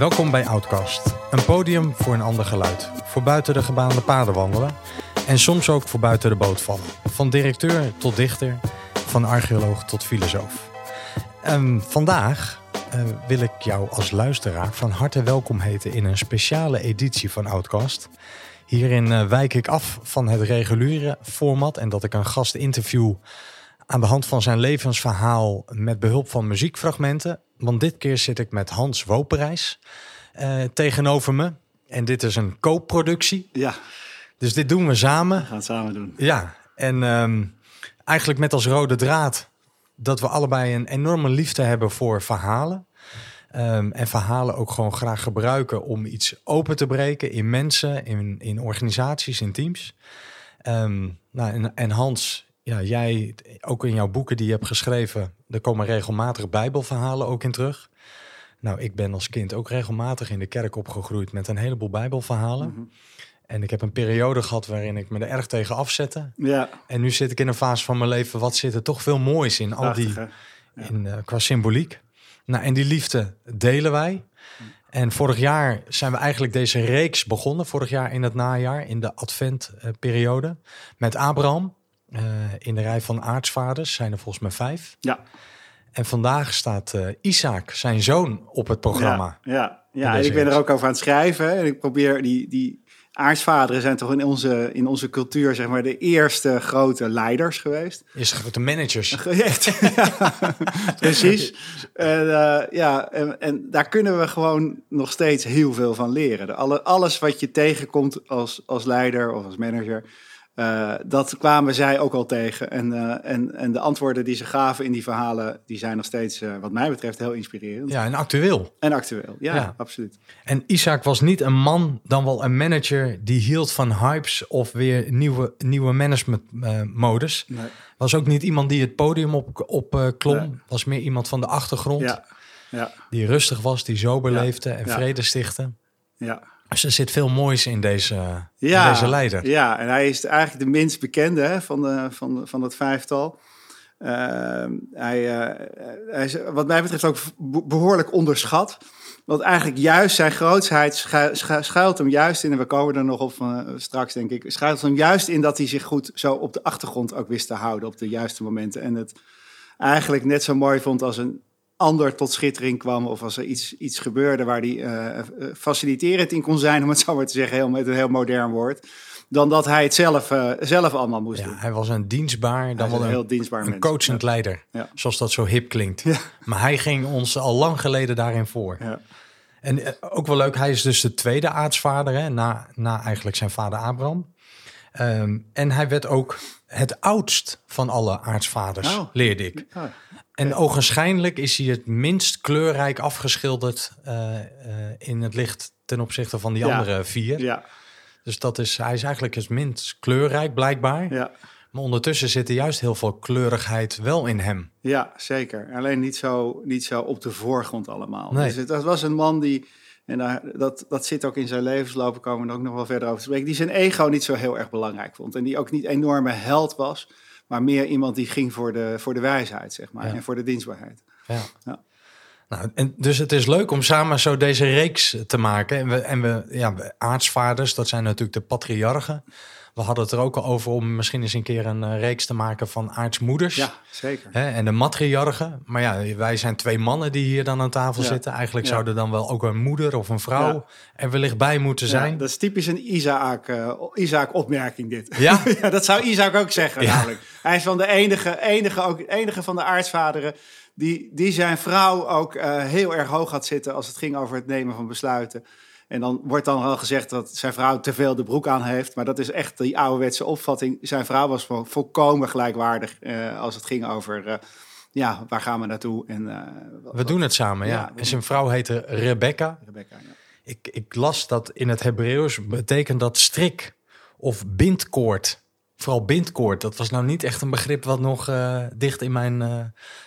Welkom bij Outcast, een podium voor een ander geluid. Voor buiten de gebaande paden wandelen en soms ook voor buiten de boot vallen. Van directeur tot dichter, van archeoloog tot filosoof. En vandaag uh, wil ik jou als luisteraar van harte welkom heten in een speciale editie van Outcast. Hierin uh, wijk ik af van het reguliere format en dat ik een gast interview aan de hand van zijn levensverhaal met behulp van muziekfragmenten. Want dit keer zit ik met Hans Woperijs uh, tegenover me. En dit is een co-productie. Ja. Dus dit doen we samen. We gaan het samen doen. Ja, en um, eigenlijk met als rode draad dat we allebei een enorme liefde hebben voor verhalen. Um, en verhalen ook gewoon graag gebruiken om iets open te breken in mensen, in, in organisaties, in teams. Um, nou, en, en Hans, ja, jij, ook in jouw boeken die je hebt geschreven, er komen regelmatig Bijbelverhalen ook in terug. Nou, ik ben als kind ook regelmatig in de kerk opgegroeid met een heleboel Bijbelverhalen. Mm -hmm. En ik heb een periode gehad waarin ik me er erg tegen afzette. Ja. En nu zit ik in een fase van mijn leven, wat zit er toch veel moois in, al die, ja. in, uh, qua symboliek. Nou, en die liefde delen wij. En vorig jaar zijn we eigenlijk deze reeks begonnen, vorig jaar in het najaar, in de adventperiode, met Abraham. Uh, in de rij van aartsvaders zijn er volgens mij vijf. Ja. En vandaag staat uh, Isaac, zijn zoon, op het programma. Ja, ja. ja en ik ben er ook over aan het schrijven. En ik probeer die, die aartsvaderen zijn toch in onze, in onze cultuur zeg maar de eerste grote leiders geweest. Eerste grote managers. Echt, ja, precies. En, uh, ja, en, en, daar kunnen we gewoon nog steeds heel veel van leren. Alle, alles wat je tegenkomt als, als leider of als manager... Uh, dat kwamen zij ook al tegen. En, uh, en, en de antwoorden die ze gaven in die verhalen, die zijn nog steeds, uh, wat mij betreft, heel inspirerend. Ja, en actueel. En actueel, ja, ja, absoluut. En Isaac was niet een man, dan wel een manager die hield van hypes of weer nieuwe, nieuwe managementmodus. Nee. Was ook niet iemand die het podium op, op klom. Nee. Was meer iemand van de achtergrond. Ja. Ja. Die rustig was, die zo beleefde en vrede stichtte. Ja. Dus er zit veel moois in deze, ja, in deze leider. Ja, en hij is eigenlijk de minst bekende hè, van, de, van, van het vijftal. Uh, hij, uh, hij is wat mij betreft ook behoorlijk onderschat. Want eigenlijk juist zijn grootsheid schuilt hem juist in, en we komen er nog op uh, straks denk ik, schuilt hem juist in dat hij zich goed zo op de achtergrond ook wist te houden op de juiste momenten. En het eigenlijk net zo mooi vond als een ander tot schittering kwam of als er iets, iets gebeurde waar die uh, faciliterend in kon zijn, om het zo maar te zeggen, heel, met een heel modern woord, dan dat hij het zelf, uh, zelf allemaal moest ja, doen. Hij was een dienstbaar, dan wel een, heel dienstbaar een coachend leider, ja. zoals dat zo hip klinkt. Ja. Maar hij ging ons al lang geleden daarin voor. En ook wel leuk, hij is dus de tweede aartsvader, hè, na, na eigenlijk zijn vader Abraham. Um, en hij werd ook het oudst van alle aartsvaders, oh. leerde ik. Oh. En ogenschijnlijk is hij het minst kleurrijk afgeschilderd uh, uh, in het licht ten opzichte van die ja. andere vier. Ja. Dus dat is, hij is eigenlijk het minst kleurrijk blijkbaar. Ja. Maar ondertussen zit er juist heel veel kleurigheid wel in hem. Ja, zeker. Alleen niet zo, niet zo op de voorgrond allemaal. Nee. Dus het, dat was een man die, en daar, dat, dat zit ook in zijn levensloop, komen we er ook nog wel verder over te spreken, die zijn ego niet zo heel erg belangrijk vond. En die ook niet enorme held was, maar meer iemand die ging voor de, voor de wijsheid, zeg maar, Ja. en voor de dienstbaarheid. Ja. Ja. Nou, en dus het is leuk om samen zo deze reeks te maken. En we, en we ja, aartsvaders, dat zijn natuurlijk de patriarchen. We hadden het er ook al over om misschien eens een keer een eh, reeks te maken van aartsmoeders. Ja, zeker. Hè, en de matriarchen. Maar ja, wij zijn twee mannen die hier dan aan tafel Ja. zitten. Eigenlijk Ja. zou er dan wel ook een moeder of een vrouw Ja. er wellicht bij moeten zijn. Dat is typisch een Isaac, eh, Isaac-opmerking dit. Ja? dat zou Isaac ook zeggen namelijk. Hij is van de enige, enige, ook, enige van de aartsvaderen die, die zijn vrouw ook eh, heel erg hoog had zitten als het ging over het nemen van besluiten. En dan wordt dan wel gezegd dat zijn vrouw te veel de broek aan heeft. Maar dat is echt die ouderwetse opvatting. Zijn vrouw was vol- volkomen gelijkwaardig eh, als het ging over... eh, ja, waar gaan we naartoe? En, eh, wat- We doen het samen, ja. En zijn vrouw heette Rebecca. Rebecca, ja. Ik, ik las dat in het Hebreeuws betekent dat strik of bindkoord. Vooral bindkoord. Dat was nou niet echt een begrip wat nog dicht in mijn eh,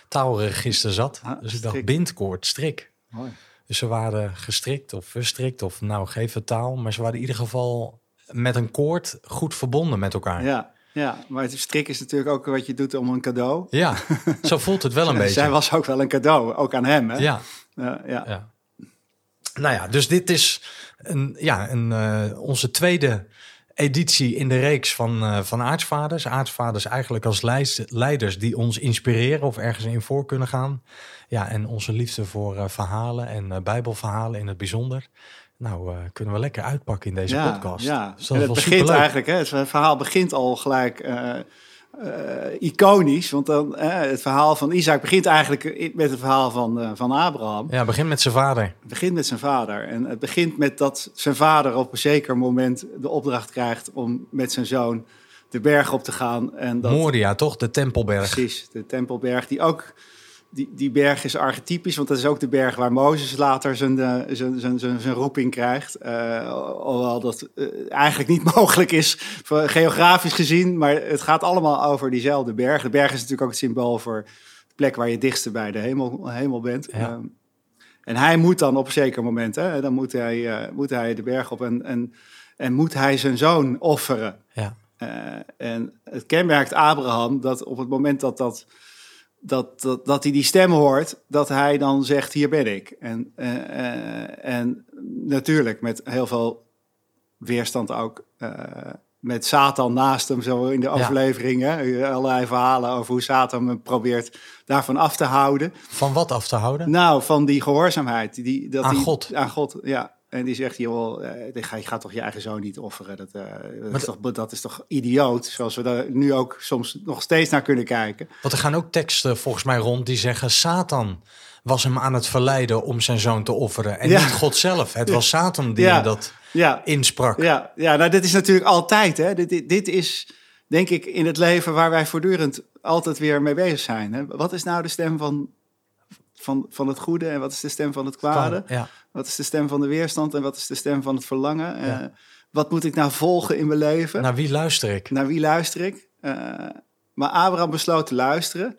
taalregister zat. Ah, dus ik dacht strik. bindkoord, strik. Mooi. Dus ze waren gestrikt of verstrikt of nou geef het taal. Maar ze waren in ieder geval met een koord goed verbonden met elkaar. Ja, ja, maar het strik is natuurlijk ook wat je doet om een cadeau. Ja, zo voelt het wel een beetje. Zij was ook wel een cadeau, ook aan hem. Hè? Ja, Ja, ja. ja. Nou ja, dus dit is een, ja, een, eh, onze tweede editie in de reeks van, eh, van aartsvaders. Aartsvaders eigenlijk als leiders die ons inspireren of ergens in voor kunnen gaan. Ja, en onze liefde voor eh, verhalen en eh, bijbelverhalen in het bijzonder. Nou, eh, kunnen we lekker uitpakken in deze ja, podcast. Ja, Dus dat en is het begint superleuk. eigenlijk, hè, het verhaal begint al gelijk iconisch. Want dan, het verhaal van Isaac begint eigenlijk met het verhaal van, van Abraham. Ja, begin met zijn vader. Het begint met zijn vader. En het begint met dat zijn vader op een zeker moment de opdracht krijgt om met zijn zoon de berg op te gaan. En dat, Moria, toch? De Tempelberg. Precies, de Tempelberg, die ook. Die, die berg is archetypisch, want dat is ook de berg waar Mozes later zijn, eh, zijn, zijn, zijn, zijn roeping krijgt. Eh, alhoewel dat eh, eigenlijk niet mogelijk is, geografisch gezien. Maar het gaat allemaal over diezelfde berg. De berg is natuurlijk ook het symbool voor de plek waar je het dichtste bij de hemel, hemel bent. Ja. Ehm, en hij moet dan op een zeker moment, hè, dan moet hij, moet hij de berg op en, en, en moet hij zijn zoon offeren. Ja. En het kenmerkt Abraham dat op het moment dat, dat, dat, dat, dat hij die stem hoort, dat hij dan zegt: Hier ben ik. En, eh, eh, en natuurlijk met heel veel weerstand ook. eh, met Satan naast hem, zo in de overleveringen. Allerlei verhalen over hoe Satan hem probeert daarvan af te houden. Van wat af te houden? Nou, van die gehoorzaamheid. Die, dat Aan die- God. Aan God, ja. En die zegt, joh, eh, je gaat- toch je eigen zoon niet offeren. Dat, eh, dat, is, toch, dat is toch idioot, zoals we daar nu ook soms nog steeds naar kunnen kijken. Want er gaan ook teksten volgens mij rond die zeggen... Satan was hem aan het verleiden om zijn zoon te offeren. En Ja. niet God zelf. Het was Satan die Ja. dat Ja, insprak. ja, ja nou, dit is natuurlijk altijd. Hè. Dit, dit, dit is, denk ik, in het leven waar wij voortdurend altijd weer mee bezig zijn. Hè. Wat is nou de stem van, van, van het goede en wat is de stem van het kwade? Ja. Wat is de stem van de weerstand en wat is de stem van het verlangen? Ja. Eh, wat moet ik nou volgen in mijn leven? Naar wie luister ik? Naar wie luister ik? Eh, maar Abraham besloot te luisteren.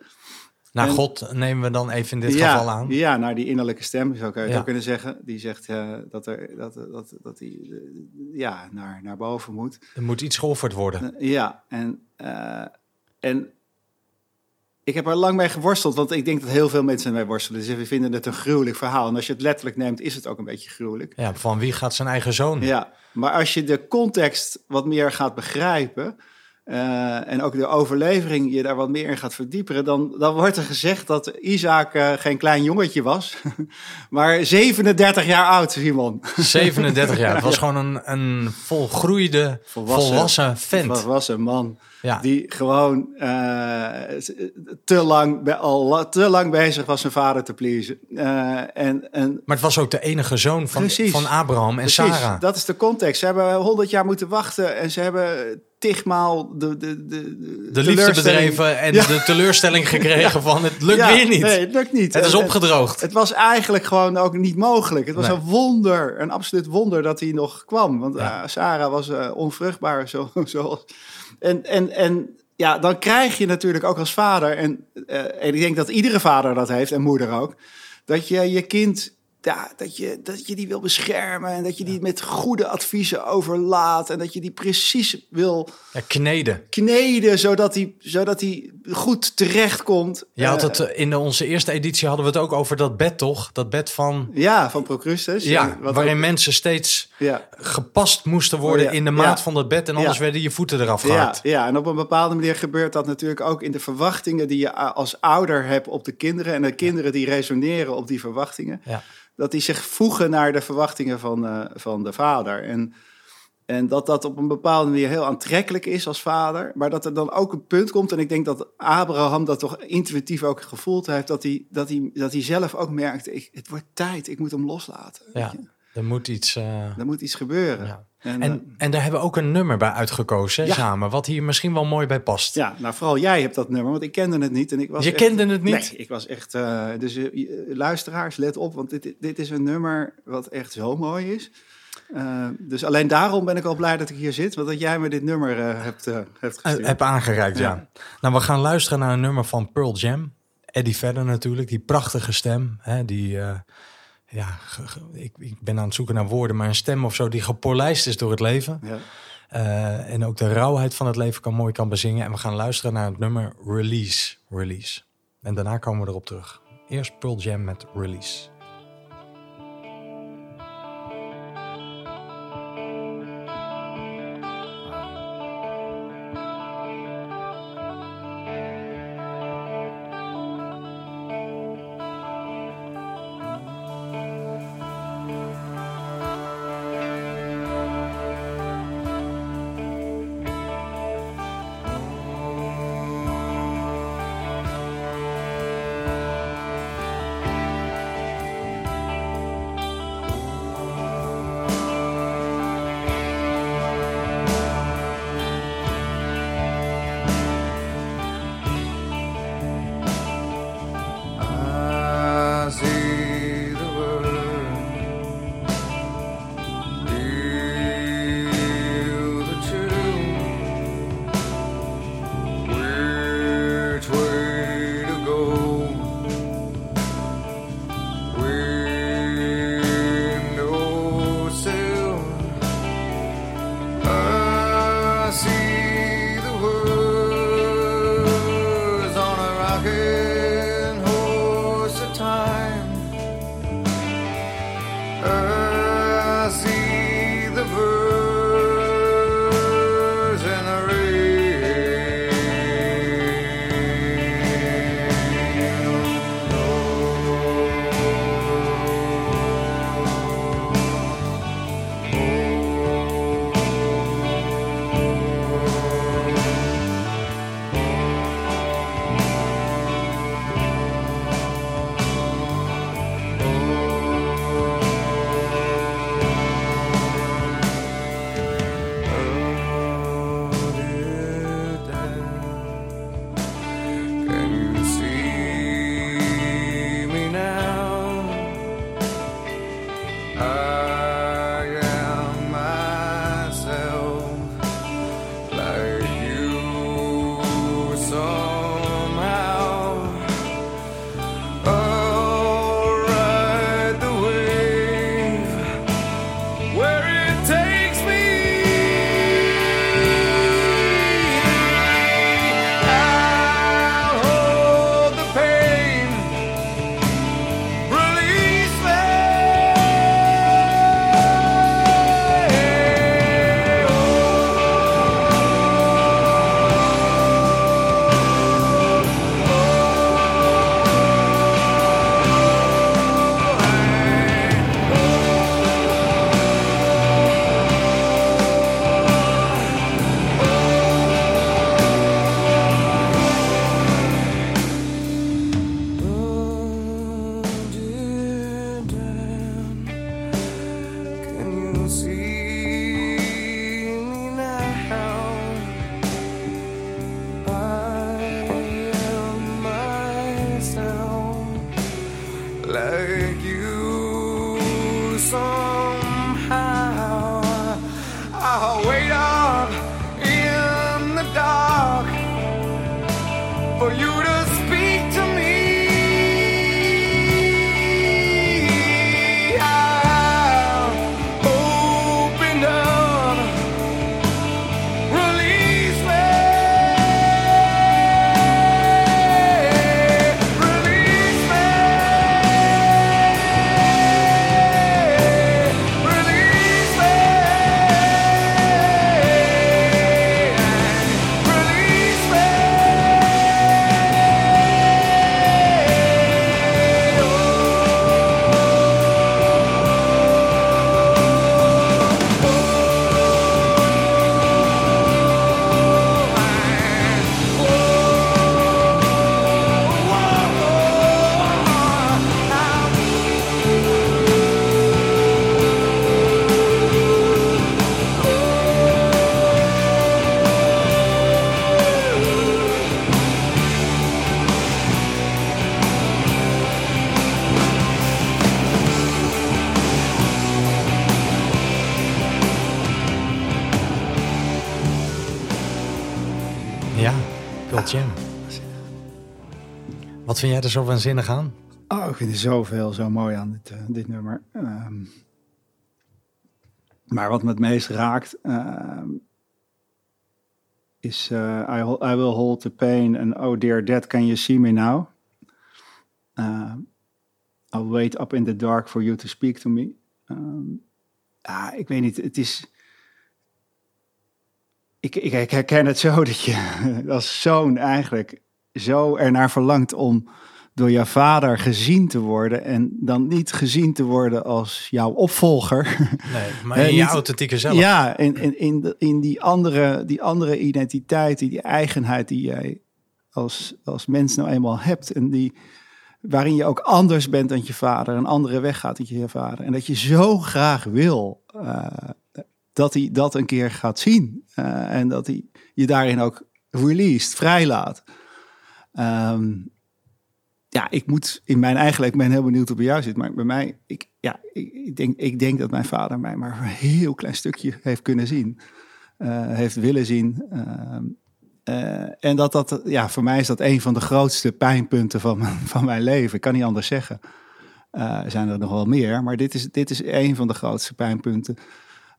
Naar En- God nemen we dan even in dit ja, geval aan. Ja, naar die innerlijke stem, zo kan je het ook kunnen zeggen. Die zegt eh, dat, er, dat, dat, dat hij eh, ja, naar, naar boven moet. Er moet iets geofferd worden. Ja, en, en ik heb er lang mee geworsteld, want ik denk dat heel veel mensen ermee worstelen. Dus we vinden het een gruwelijk verhaal. En als je het letterlijk neemt, is het ook een beetje gruwelijk. Ja, van wie gaat zijn eigen zoon? Ja, maar als je de context wat meer gaat begrijpen. Eh, en ook de overlevering je daar wat meer in gaat verdiepen, dan, dan wordt er gezegd dat Isaac eh, geen klein jongetje was, maar 37 jaar oud, Simon. 37 jaar. Het was gewoon een, een volgroeide, volwassen, Volwassen. vent. Wat was een man Ja. die gewoon eh, te, lang, al te lang bezig was zijn vader te pleasen. En, en Maar het was ook de enige zoon van, Precies. van Abraham en Precies, Sarah. dat is de context. Ze hebben honderd jaar moeten wachten en ze hebben tigmaal de, de, de, De liefde bedreven en Ja. de teleurstelling gekregen van het lukt Ja, weer niet. Nee, het lukt niet. het is opgedroogd. Het was eigenlijk gewoon ook niet mogelijk. Het was Nee. een wonder, een absoluut wonder dat hij nog kwam. Want eh, Sarah was eh, onvruchtbaar. Zo, zoals. En, en, en ja, dan krijg je natuurlijk ook als vader, en, eh, en ik denk dat iedere vader dat heeft en moeder ook, dat je je kind. Ja, dat, je, dat je die wil beschermen en dat je die met goede adviezen overlaat en dat je die precies wil Ja, kneden. kneden zodat hij, zodat hij goed terechtkomt. Je had Eh, het, eh, in de- onze eerste editie hadden we het ook over dat bed, toch? Dat bed van... ja, van Procrustes. Ja, Wat waarin ook- mensen steeds ja, gepast moesten worden Oh, in de maat van dat bed. En anders werden je voeten eraf Ja, gehakt. ja, en op een bepaalde manier gebeurt dat natuurlijk ook in de verwachtingen die je als ouder hebt op de kinderen. En de kinderen die resoneren op die verwachtingen. Ja. Dat die zich voegen naar de verwachtingen van, eh, van de vader. En, en dat dat op een bepaalde manier heel aantrekkelijk is als vader. Maar dat er dan ook een punt komt. En ik denk dat Abraham dat toch intuïtief ook gevoeld heeft. Dat hij, dat hij, dat hij zelf ook merkte, ik, het wordt tijd, ik moet hem loslaten. weet Ja, je. Er moet iets... eh, Er moet iets gebeuren. ja. En, eh, En, en daar hebben we ook een nummer bij uitgekozen Ja. samen. Wat hier misschien wel mooi bij past. Ja, nou vooral jij hebt dat nummer, want ik kende het niet. En ik was Je echt- kende het niet? Nee, ik was echt... eh, dus luisteraars, let op, want dit, dit is een nummer wat echt zo mooi is. Dus alleen daarom ben ik al blij dat ik hier zit, want dat jij me dit nummer hebt, hebt gestuurd. heb aangereikt, ja. Ja. Nou, we gaan luisteren naar een nummer van Pearl Jam. Eddie Vedder natuurlijk, die prachtige stem. Hè, die, ja, ik, ik ben aan het zoeken naar woorden, maar een stem of zo die gepolijst is door het leven. Ja. Eh, en ook de rauwheid van het leven kan mooi kan bezingen. En we gaan luisteren naar het nummer Release. Release. En daarna komen we erop terug. Eerst Pearl Jam met Release. Vind jij er zo waanzinnig aan? Oh, ik vind er zoveel zo mooi aan dit, eh, dit nummer. Ehm, maar wat me het meest raakt ehm, is eh, I, will hold the pain and oh dear dad, can you see me now? Ehm, I'll wait up in the dark for you to speak to me. Ehm, ja, ik weet niet, het is... Ik, ik, ik herken het zo dat je als zoon eigenlijk zo ernaar verlangt om door jouw vader gezien te worden en dan niet gezien te worden als jouw opvolger. Nee, maar Eh, in je niet- authentieke zelf. Ja, in, in, in die, andere, die andere identiteit, die, die eigenheid die jij als, als mens nou eenmaal hebt. En die, waarin je ook anders bent dan je vader, een andere weg gaat dan je vader. En dat je zo graag wil eh, dat hij dat een keer gaat zien. Eh, en dat hij je daarin ook released, vrijlaat. Ehm, ja, ik moet in mijn eigen ik ben heel benieuwd hoe bij jou zit, maar bij mij, ik, ja, ik, denk, ik denk dat mijn vader mij maar een heel klein stukje heeft kunnen zien, eh, heeft willen zien. Ehm, eh, en dat dat, ja, voor mij is dat een van de grootste pijnpunten van, van mijn leven. Ik kan niet anders zeggen. Eh, zijn er nog wel meer, maar dit is, dit is een van de grootste pijnpunten.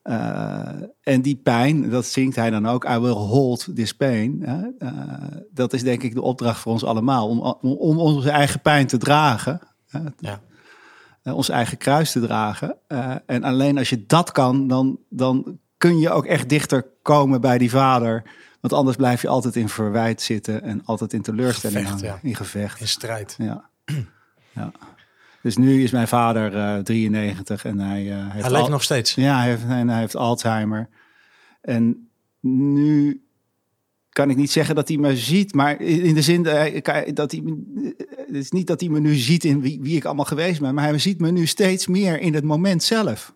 Eh, en die pijn, dat zingt hij dan ook, I will hold this pain. Eh, dat is denk ik de opdracht voor ons allemaal, om, om, om onze eigen pijn te dragen. Ja. Eh, ons eigen kruis te dragen. En alleen als je dat kan, dan, dan kun je ook echt dichter komen bij die vader. Want anders blijf je altijd in verwijt zitten en altijd in teleurstelling Gevecht, hangen, ja. in gevecht. In strijd. Ja. ja. Dus nu is mijn vader eh 93 en hij eh, heeft Hij leeft nog steeds. ja, hij heeft, en hij heeft Alzheimer. En nu kan ik niet zeggen dat hij me ziet, maar in de zin dat hij, dat hij het is niet dat hij me nu ziet in wie, wie ik allemaal geweest ben, maar hij ziet me nu steeds meer in het moment zelf.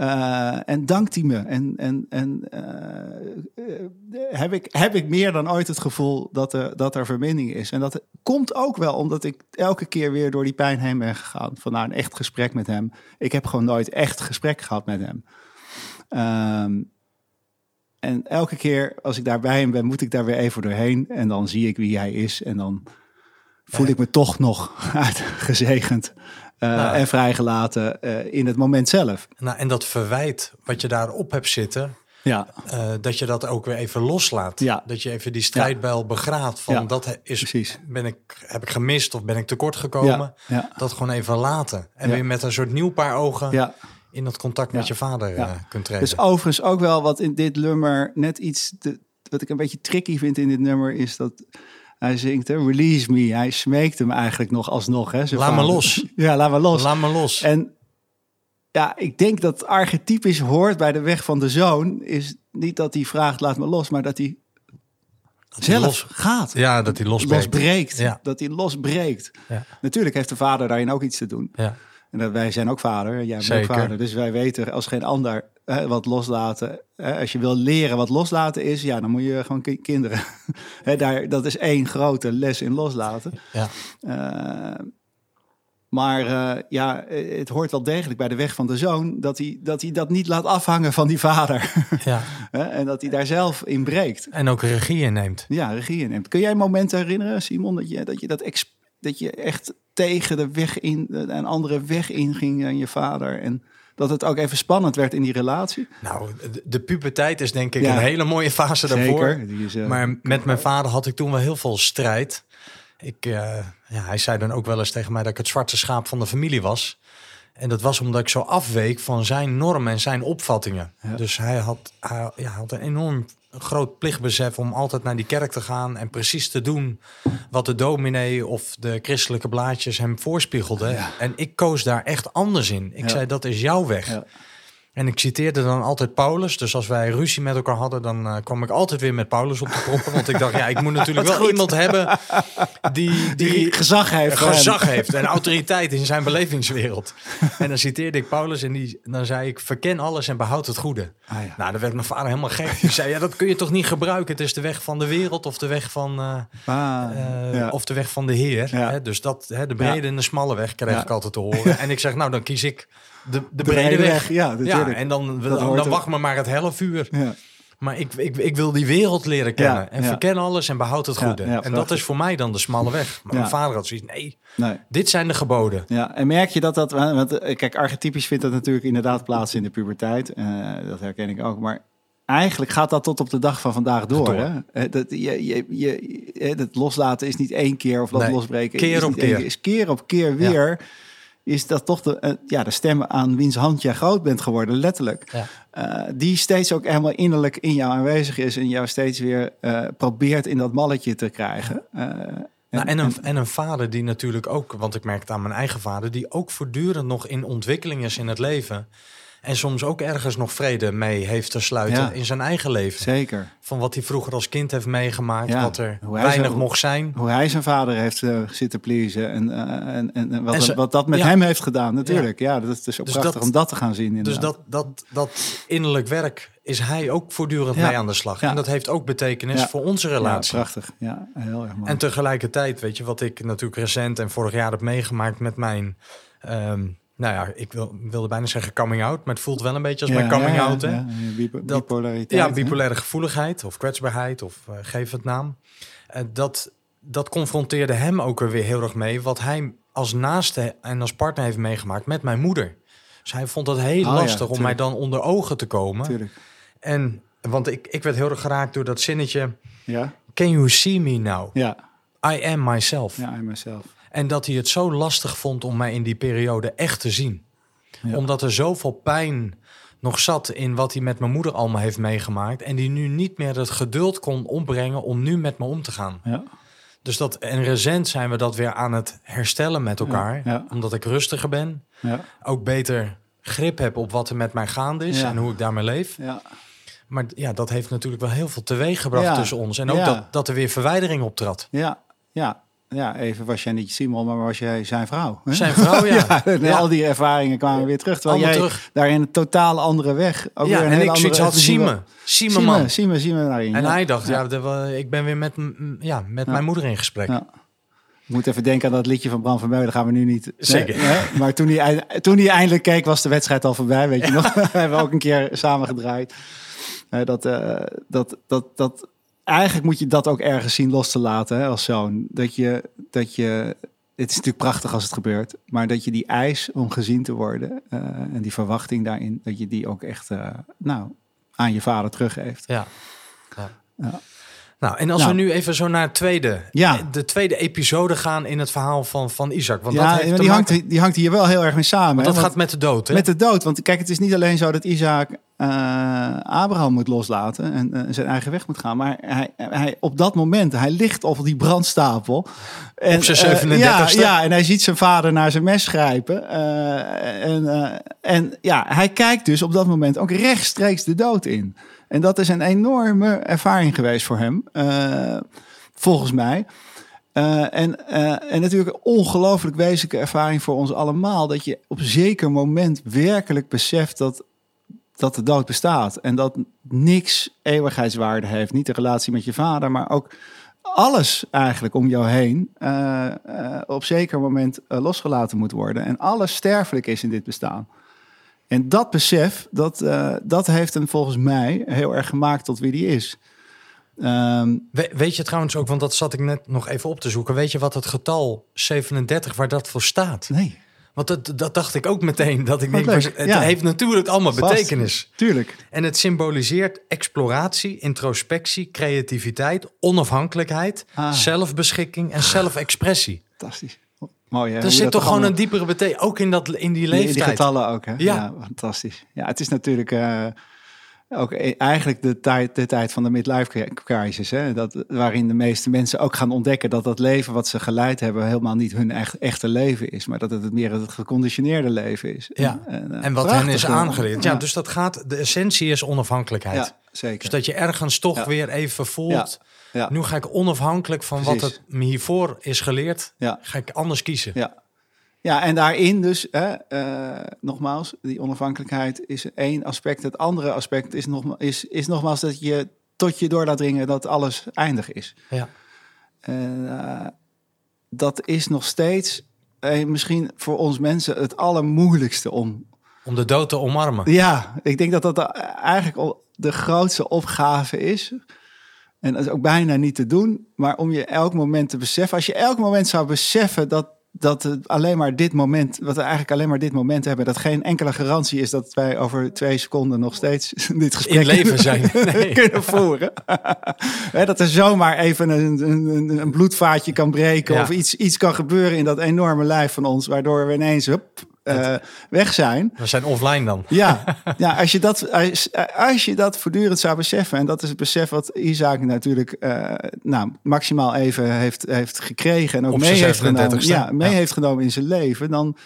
Eh, en dankt hij me. En, en, en eh, heb, ik, heb ik meer dan ooit het gevoel dat er, dat er verbinding is. En dat komt ook wel omdat ik elke keer weer door die pijn heen ben gegaan. Van nou, een echt gesprek met hem. Ik heb gewoon nooit echt gesprek gehad met hem. Ehm, en elke keer als ik daar bij hem ben, moet ik daar weer even doorheen. En dan zie ik wie hij is. En dan voel ik me toch nog uitgezegend eh, Nou. en vrijgelaten eh, in het moment zelf. Nou, en dat verwijt wat je daarop hebt zitten, Ja, eh, dat je dat ook weer even loslaat. Ja. Dat je even die strijdbijl begraaft van Ja, dat is, precies. ben ik, heb ik gemist of ben ik tekort gekomen. Ja, ja. Dat gewoon even laten. En Ja. weer met een soort nieuw paar ogen ja. in dat contact met Ja. je vader Ja. eh, kunt treden. Dus overigens ook wel wat in dit nummer net iets, te- wat ik een beetje tricky vind in dit nummer, is dat hij zingt, hè, release me. Hij smeekt hem eigenlijk nog alsnog. Hè, Laat me los. Ja, laat me los. Laat me los. En ja, ik denk dat archetypisch hoort bij de weg van de zoon, is niet dat hij vraagt, laat me los, maar dat hij Dat zelf los- gaat. ja, dat hij losbreekt. losbreekt. Ja. Dat hij losbreekt. Ja. Natuurlijk heeft de vader daarin ook iets te doen. Ja. En wij zijn ook vader, jij bent ook vader. Dus wij weten als geen ander hè, wat loslaten. Hè, als je wil leren wat loslaten is, ja, dan moet je gewoon ki- kinderen. Hè, daar, dat is één grote les in loslaten. Ja. Eh, Maar eh, ja, eh, het hoort wel degelijk bij de weg van de zoon dat hij dat, hij dat niet laat afhangen van die vader. Ja. En dat hij daar zelf in breekt. En ook regie inneemt. Ja, regie neemt. Kun jij momenten herinneren, Simon, dat je dat, je dat, ex- dat je echt tegen de weg in, een andere weg inging dan je vader? En dat het ook even spannend werd in die relatie? Nou, de, de puberteit is denk ik Ja. een hele mooie fase daarvoor. Zeker. Is, eh, Maar met mijn vader had ik toen wel heel veel strijd. Ik, eh, ja, hij zei dan ook wel eens tegen mij dat ik het zwarte schaap van de familie was. En dat was omdat ik zo afweek van zijn normen en zijn opvattingen. Ja. Dus hij had, hij, ja, had een enorm groot plichtbesef om altijd naar die kerk te gaan en precies te doen wat de dominee of de christelijke blaadjes hem voorspiegelden. Ja. En ik koos daar echt anders in. Ik Ja. zei, dat is jouw weg. Ja. En ik citeerde dan altijd Paulus. Dus als wij ruzie met elkaar hadden, dan eh, kwam ik altijd weer met Paulus op de proppen. Want ik dacht, ja, ik moet natuurlijk wel iemand hebben die, die die gezag heeft. hem. gezag heeft en autoriteit in zijn belevingswereld. En dan citeerde ik Paulus en die, dan zei ik, verken alles en behoud het goede. Ah, ja. Nou, dan werd mijn vader helemaal gek. Die zei, ja, dat kun je toch niet gebruiken? Het is de weg van de wereld of de weg van, eh, Ah, eh, ja. of de weg van de Heer. Ja. Hè? Dus dat, hè, de brede en de smalle weg kreeg Ja. ik altijd te horen. En ik zeg, nou, dan kies ik de, de, De brede, weg. weg, ja, natuurlijk. en dan, dan, wacht me maar het helfuur. Ja. Maar ik, ik, ik wil die wereld leren kennen. Ja, en ja. verken alles en behoud het Ja, goede. ja, en dat is voor mij dan de smalle weg. Maar Ja. mijn vader had zoiets, nee, Nee. dit zijn de geboden. Ja, en merk je dat dat... Want eh, kijk, archetypisch vindt dat natuurlijk inderdaad plaats in de puberteit. Eh, dat herken ik ook. Maar eigenlijk gaat dat tot op de dag van vandaag door. Door. Hè? Eh, Dat, je, je, je, dat loslaten is niet één keer of dat Nee, losbreken. keer is op één keer. Is keer op keer weer... Is dat toch de, eh, ja, de stem aan wiens hand jij groot bent geworden, letterlijk. Ja. Eh, die steeds ook helemaal innerlijk in jou aanwezig is. En jou steeds weer eh, probeert in dat malletje te krijgen. Eh, Nou, en, een, en een vader die natuurlijk ook, want ik merk het aan mijn eigen vader, die ook voortdurend nog in ontwikkeling is in het leven. En soms ook ergens nog vrede mee heeft te sluiten Ja. in zijn eigen leven. Zeker. Van wat hij vroeger als kind heeft meegemaakt, Ja, wat er weinig mocht zijn. hoe hij zijn vader heeft eh, zitten pleasen en, eh, en, en, en wat, En ze- wat dat met ja. hem heeft gedaan, natuurlijk. Ja, dat is ook Dus prachtig dat- om dat te gaan zien. Dus inderdaad. dat, dat, dat innerlijk werk is hij ook voortdurend mee aan de slag. En dat heeft ook betekenis voor onze ja, relatie. prachtig. Ja, heel erg mooi. En tegelijkertijd, weet je, wat ik natuurlijk recent en vorig jaar heb meegemaakt met mijn, ehm, nou ja, ik wil, wilde bijna zeggen coming out, maar het voelt wel een beetje als Ja, mijn coming ja, out. Hè? ja, ja, bipo- Dat- bipolariteit. Ja, hè? bipolaire gevoeligheid of kwetsbaarheid of eh, geef het naam. Dat, dat confronteerde hem ook er weer heel erg mee, wat hij als naaste en als partner heeft meegemaakt met mijn moeder. Dus hij vond het heel Oh ja, lastig om mij dan onder ogen te komen. Tuurlijk. En want ik, ik werd heel erg geraakt door dat zinnetje: Ja, Can you see me now? ja, I am myself. ja, en mezelf. En dat hij het zo lastig vond om mij in die periode echt te zien. Ja. Omdat er zoveel pijn nog zat in wat hij met mijn moeder allemaal heeft meegemaakt. En die nu niet meer het geduld kon opbrengen om nu met me om te gaan. Ja, Dus dat, en recent zijn we dat weer aan het herstellen met elkaar. ja. Omdat ik rustiger ben. ja, Ook beter grip heb op wat er met mij gaande is en hoe ik daarmee leef. ja. Maar ja, dat heeft natuurlijk wel heel veel teweeg gebracht tussen ons. En ook dat, dat er weer verwijdering optrad. Ja, ja. Ja, even was jij niet Simon, maar was jij zijn vrouw. hè? Zijn vrouw, ja. Ja. al die ervaringen kwamen weer terug. Terwijl Allemaal jij terug. daar in een totaal andere weg. Ook ja, weer een en hele ik zoiets had. Zie me, man. Zie me daarin. En hij dacht, ja, ik ben weer met, ja, met mijn moeder in gesprek. Ik moet even denken aan dat liedje van Bram van Meulen. gaan we nu niet. Zeker. Nee, nee. Maar toen hij, toen hij eindelijk keek, was de wedstrijd al voorbij. Weet je nog? hebben we ook een keer samen gedraaid. Eh, dat, eh, dat, dat, dat, eigenlijk moet je dat ook ergens zien los te laten hè, als zoon. Dat je, dat je. Het is natuurlijk prachtig als het gebeurt. Maar dat je die eis om gezien te worden. eh, en die verwachting daarin. Dat je die ook echt. eh, nou, aan je vader teruggeeft. Ja. ja. Ja. Nou, en als Nou. we nu even zo naar het tweede, Ja. de tweede episode gaan in het verhaal van, van Isaac. Want ja, dat, heeft die, maken- hangt, die hangt hier wel heel erg mee samen. want dat gaat met de dood, hè? Met de dood. Want kijk, het is niet alleen zo dat Isaac eh, Abraham moet loslaten en eh, zijn eigen weg moet gaan. Maar hij, hij, op dat moment, hij ligt op die brandstapel. En, Op zijn eh, ja, 37e. ja, en hij ziet zijn vader naar zijn mes grijpen. En, en ja, hij kijkt dus op dat moment ook rechtstreeks de dood in. En dat is een enorme ervaring geweest voor hem, eh, volgens mij. Eh, en, eh, en natuurlijk een ongelooflijk wezenlijke ervaring voor ons allemaal. Dat je op zeker moment werkelijk beseft dat, dat de dood bestaat. En dat niks eeuwigheidswaarde heeft. Niet de relatie met je vader, maar ook alles eigenlijk om jou heen op zeker moment losgelaten moet worden. En alles sterfelijk is in dit bestaan. En dat besef, dat, dat heeft hem volgens mij heel erg gemaakt tot wie hij is. Um, We, weet je trouwens ook, want dat zat ik net nog even op te zoeken. Weet je wat het getal 37, waar dat voor staat? Nee. Want dat, dat dacht ik ook meteen. Dat ik denk, het ja. heeft natuurlijk allemaal Vast. betekenis. Tuurlijk. En het symboliseert exploratie, introspectie, creativiteit, onafhankelijkheid, ah. zelfbeschikking en zelfexpressie. Fantastisch. Mooi, hè? Er zit toch gewoon een diepere betekenis, ook in, dat, in die leeftijd. In die getallen ook, hè? Ja. ja fantastisch. Ja, het is natuurlijk... Uh, ook e- eigenlijk de tijd, de tijd van de midlife crisis. Hè? Dat, waarin de meeste mensen ook gaan ontdekken dat dat leven wat ze geleid hebben helemaal niet hun echt, echte leven is. Maar dat het meer het geconditioneerde leven is. Ja. En, en wat hen is aangeleerd. Ja, dus dat gaat, de essentie is onafhankelijkheid. Ja, zeker. Dus dat je ergens toch weer even voelt. Ja. Nu ga ik onafhankelijk van wat het me hiervoor is geleerd, ga ik anders kiezen. Ja, ja, en daarin dus, hè, uh, nogmaals, die onafhankelijkheid is één aspect. Het andere aspect is, nog, is, is nogmaals dat je tot je door laat dringen dat alles eindig is. Ja. En uh, dat is nog steeds eh, misschien voor ons mensen het allermoeilijkste om... Om de dood te omarmen. Ja, ik denk dat dat eigenlijk de grootste opgave is. En dat is ook bijna niet te doen. Maar om je elk moment te beseffen. Als je elk moment zou beseffen dat dat het alleen maar dit moment, wat we eigenlijk alleen maar dit moment hebben, dat geen enkele garantie is dat wij over twee seconden nog steeds dit gesprek in leven zijn nee. kunnen voeren. dat er zomaar even een, een, een bloedvaatje kan breken of iets, iets kan gebeuren in dat enorme lijf van ons, waardoor we ineens hup, uh, weg zijn. We zijn offline dan. Ja, ja als, je dat, als, als, je dat voortdurend zou beseffen, en dat is het besef wat Isaac natuurlijk uh, nou, maximaal even heeft, heeft gekregen en ook mee, heeft genomen, ja, mee heeft genomen in zijn leven, dan,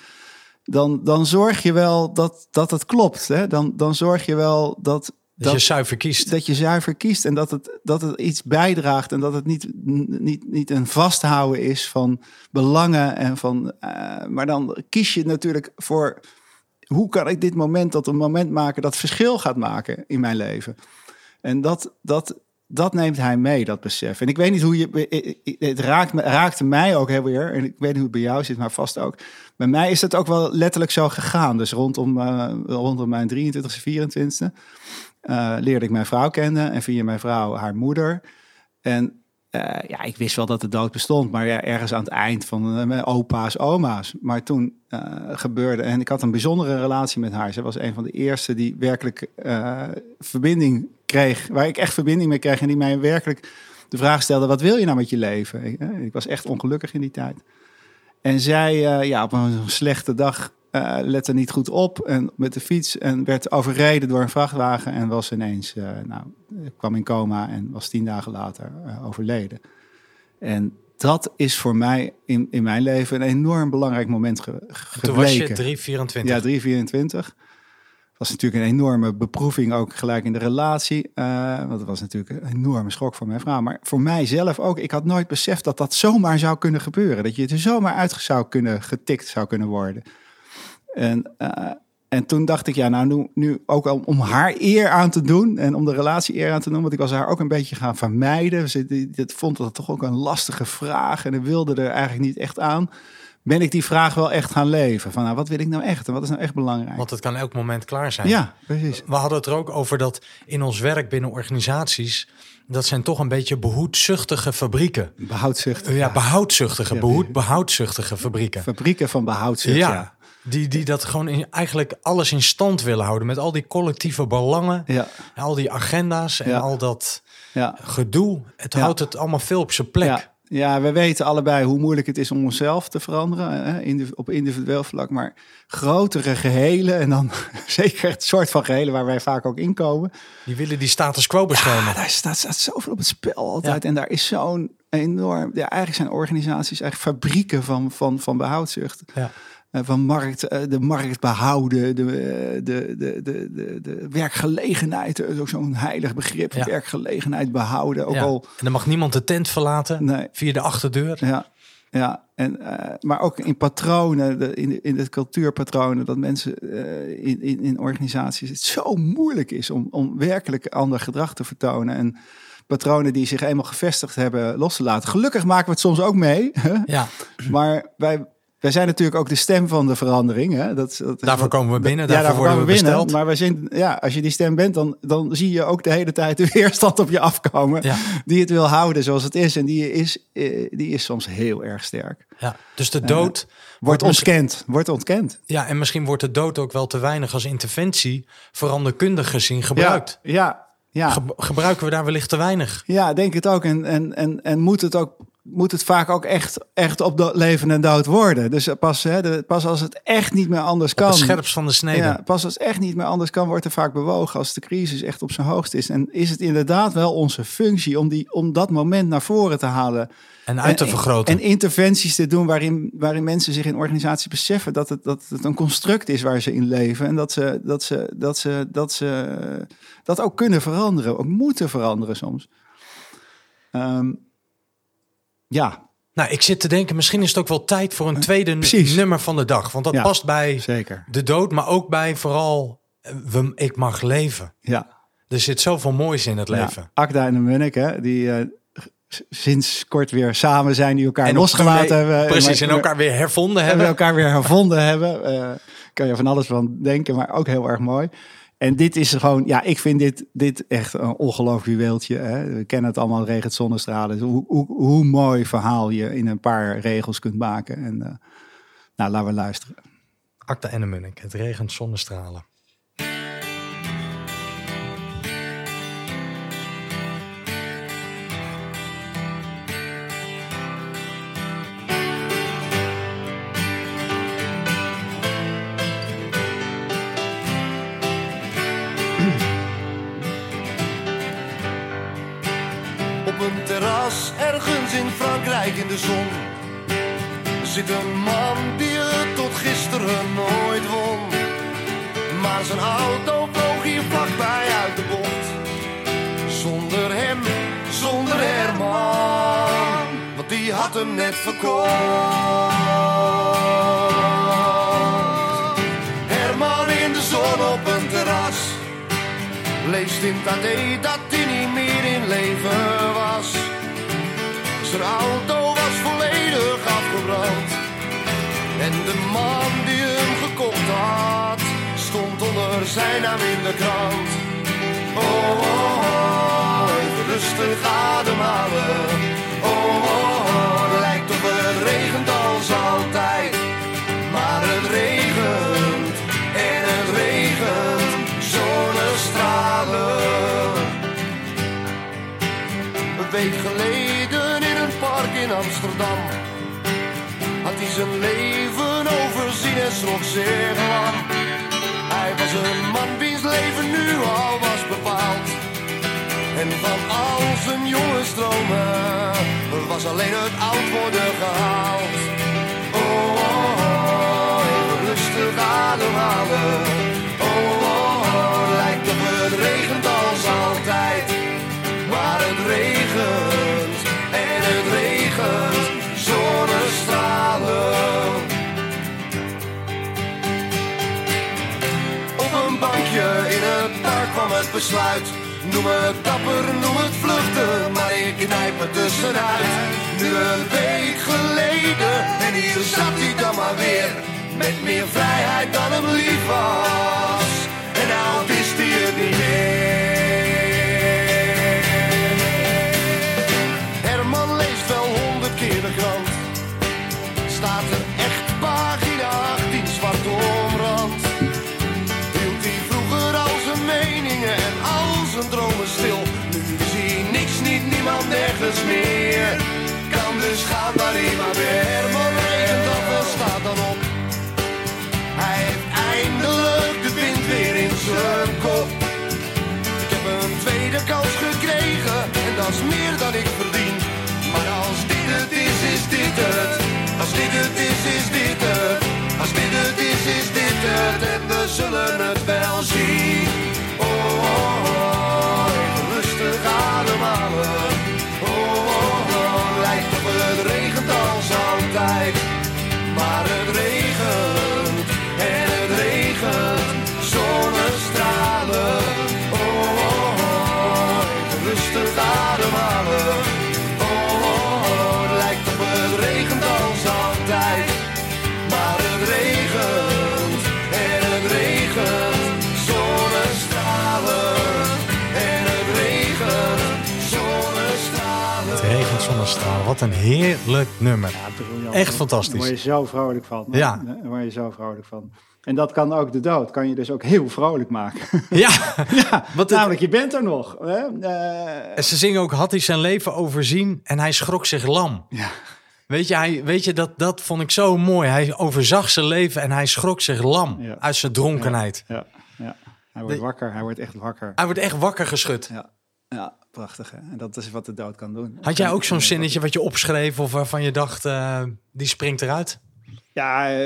dan, dan zorg je wel dat, dat het klopt. Hè? Dan, dan zorg je wel dat dat, je zuiver kiest. Dat je zuiver kiest en dat het, dat het iets bijdraagt en dat het niet, niet, niet een vasthouden is van belangen en van. Uh, maar dan kies je natuurlijk voor hoe kan ik dit moment tot een moment maken dat verschil gaat maken in mijn leven. En dat, dat, dat neemt hij mee, dat besef. En ik weet niet hoe je. Het raakt, raakte mij ook heel weer. En ik weet niet hoe het bij jou zit, maar vast ook. Bij mij is het ook wel letterlijk zo gegaan. Dus rondom, uh, rondom mijn 23e, 24e uh, leerde ik mijn vrouw kennen en via mijn vrouw haar moeder. En uh, ja, ik wist wel dat de dood bestond, maar ja, ergens aan het eind van uh, mijn opa's, oma's. Maar toen gebeurde, en ik had een bijzondere relatie met haar. Ze was een van de eerste die werkelijk verbinding kreeg, waar ik echt verbinding mee kreeg en die mij werkelijk de vraag stelde: wat wil je nou met je leven? Ik, ik was echt ongelukkig in die tijd. En zij, ja, op een slechte dag uh, lette niet goed op en met de fiets en werd overreden door een vrachtwagen en was ineens, uh, nou, kwam in coma en was tien dagen later uh, overleden. En dat is voor mij in, in mijn leven een enorm belangrijk moment ge gebleken. Toen was je 324. Ja, 324. was natuurlijk een enorme beproeving ook gelijk in de relatie. want het was natuurlijk een enorme schok voor mijn vrouw. Maar voor mijzelf ook. Ik had nooit beseft dat dat zomaar zou kunnen gebeuren. Dat je er zomaar uit zou kunnen getikt zou kunnen worden. En, uh, en toen dacht ik, ja, nou, nu, nu ook om, om haar eer aan te doen en om de relatie eer aan te doen, want ik was haar ook een beetje gaan vermijden. Ze dit vond dat toch ook een lastige vraag en ik wilde er eigenlijk niet echt aan. Ben ik die vraag wel echt gaan leven? Van nou, wat wil ik nou echt en wat is nou echt belangrijk? Want het kan elk moment klaar zijn. Ja, precies. We hadden het er ook over dat in ons werk binnen organisaties dat zijn toch een beetje behoedzuchtige fabrieken. Behoudzuchtige. Ja, behoudzuchtige, behoed, behoudzuchtige fabrieken. Fabrieken van behoudzucht, ja. Die, die dat gewoon in, eigenlijk alles in stand willen houden. Met al die collectieve belangen. Ja. En al die agenda's en al dat ja. gedoe. Het houdt het allemaal veel op zijn plek. Ja, we weten allebei hoe moeilijk het is om onszelf te veranderen hè, op individueel vlak. Maar grotere gehelen, en dan zeker het soort van gehelen waar wij vaak ook inkomen. Die willen die status quo beschermen. Daar staat, staat zoveel op het spel altijd. En daar is zo'n enorm... Ja, eigenlijk zijn organisaties eigenlijk fabrieken van, van, van behoudzucht. Ja. Eh, van markt, eh, de markt behouden, de, eh, de, de, de, de, de werkgelegenheid, ook zo'n heilig begrip, werkgelegenheid behouden. Ook al... En dan mag niemand de tent verlaten nee. via de achterdeur. Ja, ja. En, maar ook in patronen, de, in, in de cultuurpatronen, dat mensen in, in, in organisaties het zo moeilijk is om, om werkelijk ander gedrag te vertonen. En patronen die zich eenmaal gevestigd hebben los te laten. Gelukkig maken we het soms ook mee. Ja. maar wij, wij zijn natuurlijk ook de stem van de verandering. Hè? Dat, dat, daarvoor komen we binnen, daarvoor, ja, daarvoor worden we binnen, besteld. Maar wij zijn, ja, als je die stem bent, dan, dan zie je ook de hele tijd de weerstand op je afkomen. Ja. Die het wil houden zoals het is. En die is, eh, die is soms heel erg sterk. Ja. Dus de dood Wordt misschien- ontkend. Wordt ontkend. Ja, en misschien wordt de dood ook wel te weinig als interventie veranderkundig gezien gebruikt. Ja, ja, ja. Ge- gebruiken we daar wellicht te weinig? Ja, denk het ook. En, en, en, en moet het ook moet het vaak ook echt, echt op de leven en dood worden. Dus pas, hè, de, pas als het echt niet meer anders kan. Het scherpst van de snede. Ja, pas als het echt niet meer anders kan, wordt er vaak bewogen als de crisis echt op zijn hoogst is. En is het inderdaad wel onze functie om, die, om dat moment naar voren te halen. En uit te En- vergroten. En interventies te doen waarin, waarin mensen zich in organisaties beseffen dat het, dat het een construct is waar ze in leven. En dat ze dat, ze, dat, ze, dat, ze dat ook kunnen veranderen, ook moeten veranderen soms. Ehm, ja, Nou, ik zit te denken, misschien is het ook wel tijd voor een tweede Precies. nummer van de dag. Want dat Ja. past bij zeker. de dood, maar ook bij vooral eh, we, ik mag leven. Ja. Er zit zoveel moois in het leven. Ja, Akda en de Munnik, hè, die eh, sinds kort weer samen zijn, die elkaar En losgelaten hebben. Precies, en elkaar weer hervonden we hebben. elkaar weer hervonden hebben. Eh kan je van alles van denken, maar ook heel erg mooi. En dit is gewoon, ja, ik vind dit, dit echt een ongelooflijk juweeltje. Hè. We kennen het allemaal, regent zonnestralen. Hoe, hoe, hoe mooi verhaal je in een paar regels kunt maken. En eh, nou, laten we luisteren. Akta en de Munnik, het regent zonnestralen. In de zon zit een man die het tot gisteren nooit won. Maar zijn auto vloog hier vlakbij uit de bocht. Zonder hem, zonder Herman, want die had hem net verkocht. Herman in de zon op een terras. Leest in AD dat hij niet meer in leven was. Zijn auto was volledig afgebrand. En de man die hem gekocht had, stond onder zijn naam in de krant. Oh, oh, oh, rustig ademhalen. Oh, oh, oh, lijkt op het regent als altijd. Maar het regent en het regent zonnestralen. Een week geleden Amsterdam had hij zijn leven overzien en schrok zich lang. Hij was een man wiens leven nu al was bepaald. En van al zijn jonge stromen was alleen het oud worden gehaald. Noem het dapper, noem het vluchten, maar ik knijp er tussenuit. Nu een week geleden en hier zat hij dan maar weer. Met meer vrijheid dan hem lief was. Niemand, nergens meer. Kan dus gaan waar hij maar wil. Wat een heerlijk nummer. Ja, briljant. Echt fantastisch. Daar word je zo vrolijk van. Ja. Daar word je zo vrolijk van. En dat kan ook de dood. Kan je dus ook heel vrolijk maken. Ja, ja, Want het- namelijk je bent er nog. Hè? Eh, en ze zingen ook, had hij zijn leven overzien en hij schrok zich lam. ja. Weet je, hij, weet je dat, dat vond ik zo mooi. Hij overzag zijn leven en hij schrok zich lam Ja. uit zijn dronkenheid. Ja, ja. Hij wordt De- wakker. Hij wordt echt wakker. Hij wordt echt wakker geschud. Ja, ja prachtig. Hè? En dat is wat de dood kan doen. Had jij ook zo'n En- zinnetje wat je opschreef of waarvan je dacht, eh, die springt eruit? Ja, eh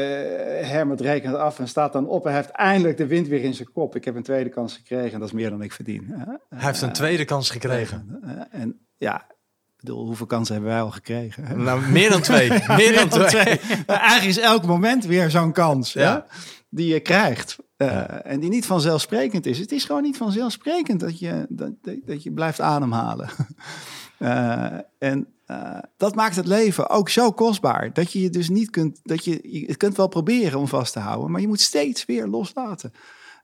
Hermet rekent af en staat dan op. Hij heeft eindelijk de wind weer in zijn kop. Ik heb een tweede kans gekregen en dat is meer dan ik verdien. Hij heeft een tweede kans gekregen. Eh, en ja, ik bedoel, hoeveel kansen hebben wij al gekregen? hè? Nou, meer dan twee. Meer dan twee. Maar eigenlijk is elk moment weer zo'n kans Ja. Die je krijgt. Eh, En die niet vanzelfsprekend is. Het is gewoon niet vanzelfsprekend dat je, dat, dat, je blijft ademhalen. Eh, en eh, dat maakt het leven ook zo kostbaar. Dat je je dus niet kunt. Dat je, je kunt wel proberen om vast te houden, maar je moet steeds weer loslaten.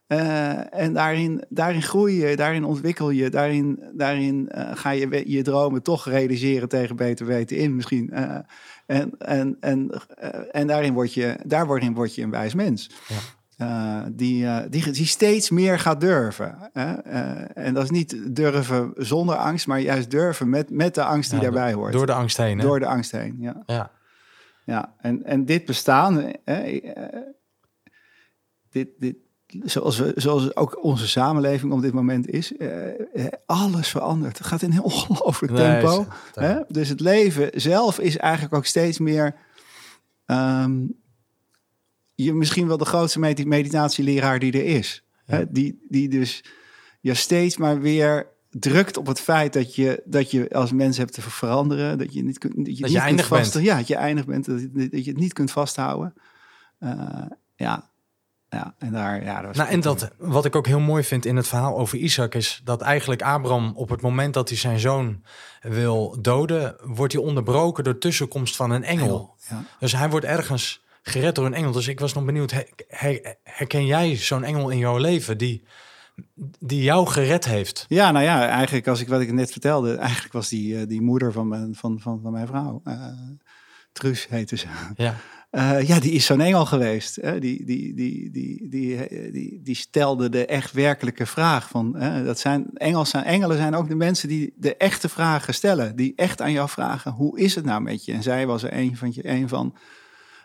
En daarin, daarin groei je, daarin ontwikkel je, daarin, daarin ga je je dromen toch realiseren tegen beter weten in misschien. En, en, en, eh, en daarin word je, daarin word je een wijs mens. Ja. Eh, die, eh, die, die steeds meer gaat durven. Hè? En dat is niet durven zonder angst, maar juist durven met, met de angst die Ja, daarbij hoort. Door de angst heen. Hè? Door de angst heen, ja. Ja. Ja, en, en dit bestaan, hè, dit, dit, zoals, we, zoals ook onze samenleving op dit moment is, eh, eh, alles verandert. Het gaat in een ongelooflijk Nee, tempo. Hè? Dus het leven zelf is eigenlijk ook steeds meer. ehm, je misschien wel de grootste medit- meditatieleraar die er is. Ja. Hè? Die, die dus je steeds maar weer drukt op het feit dat je, dat je als mens hebt te veranderen. Dat je niet kunt. Dat je, niet kunt Ja, dat je eindig bent. Dat je, dat je het niet kunt vasthouden. Eh, ja. Ja, en daar. Ja, dat was Nou, en dat, wat ik ook heel mooi vind in het verhaal over Isaac is dat eigenlijk Abraham op het moment dat hij zijn zoon wil doden, wordt hij onderbroken door tussenkomst van een engel. Ja. Dus hij wordt ergens gered door een engel. Dus ik was nog benieuwd, her- her- herken jij zo'n engel in jouw leven die, die jou gered heeft? Ja, nou ja, eigenlijk als ik wat ik net vertelde, eigenlijk was die, eh, die moeder van mijn, van, van, van mijn vrouw. eh Truus heette ze. Ja, Eh, ja, die is zo'n engel geweest. Hè? Die, die, die, die, die, eh, die, die stelde de echt werkelijke vraag. Van, hè? Dat zijn, engels zijn, engelen zijn ook de mensen die de echte vragen stellen. Die echt aan jou vragen, hoe is het nou met je? En zij was er een van. Een van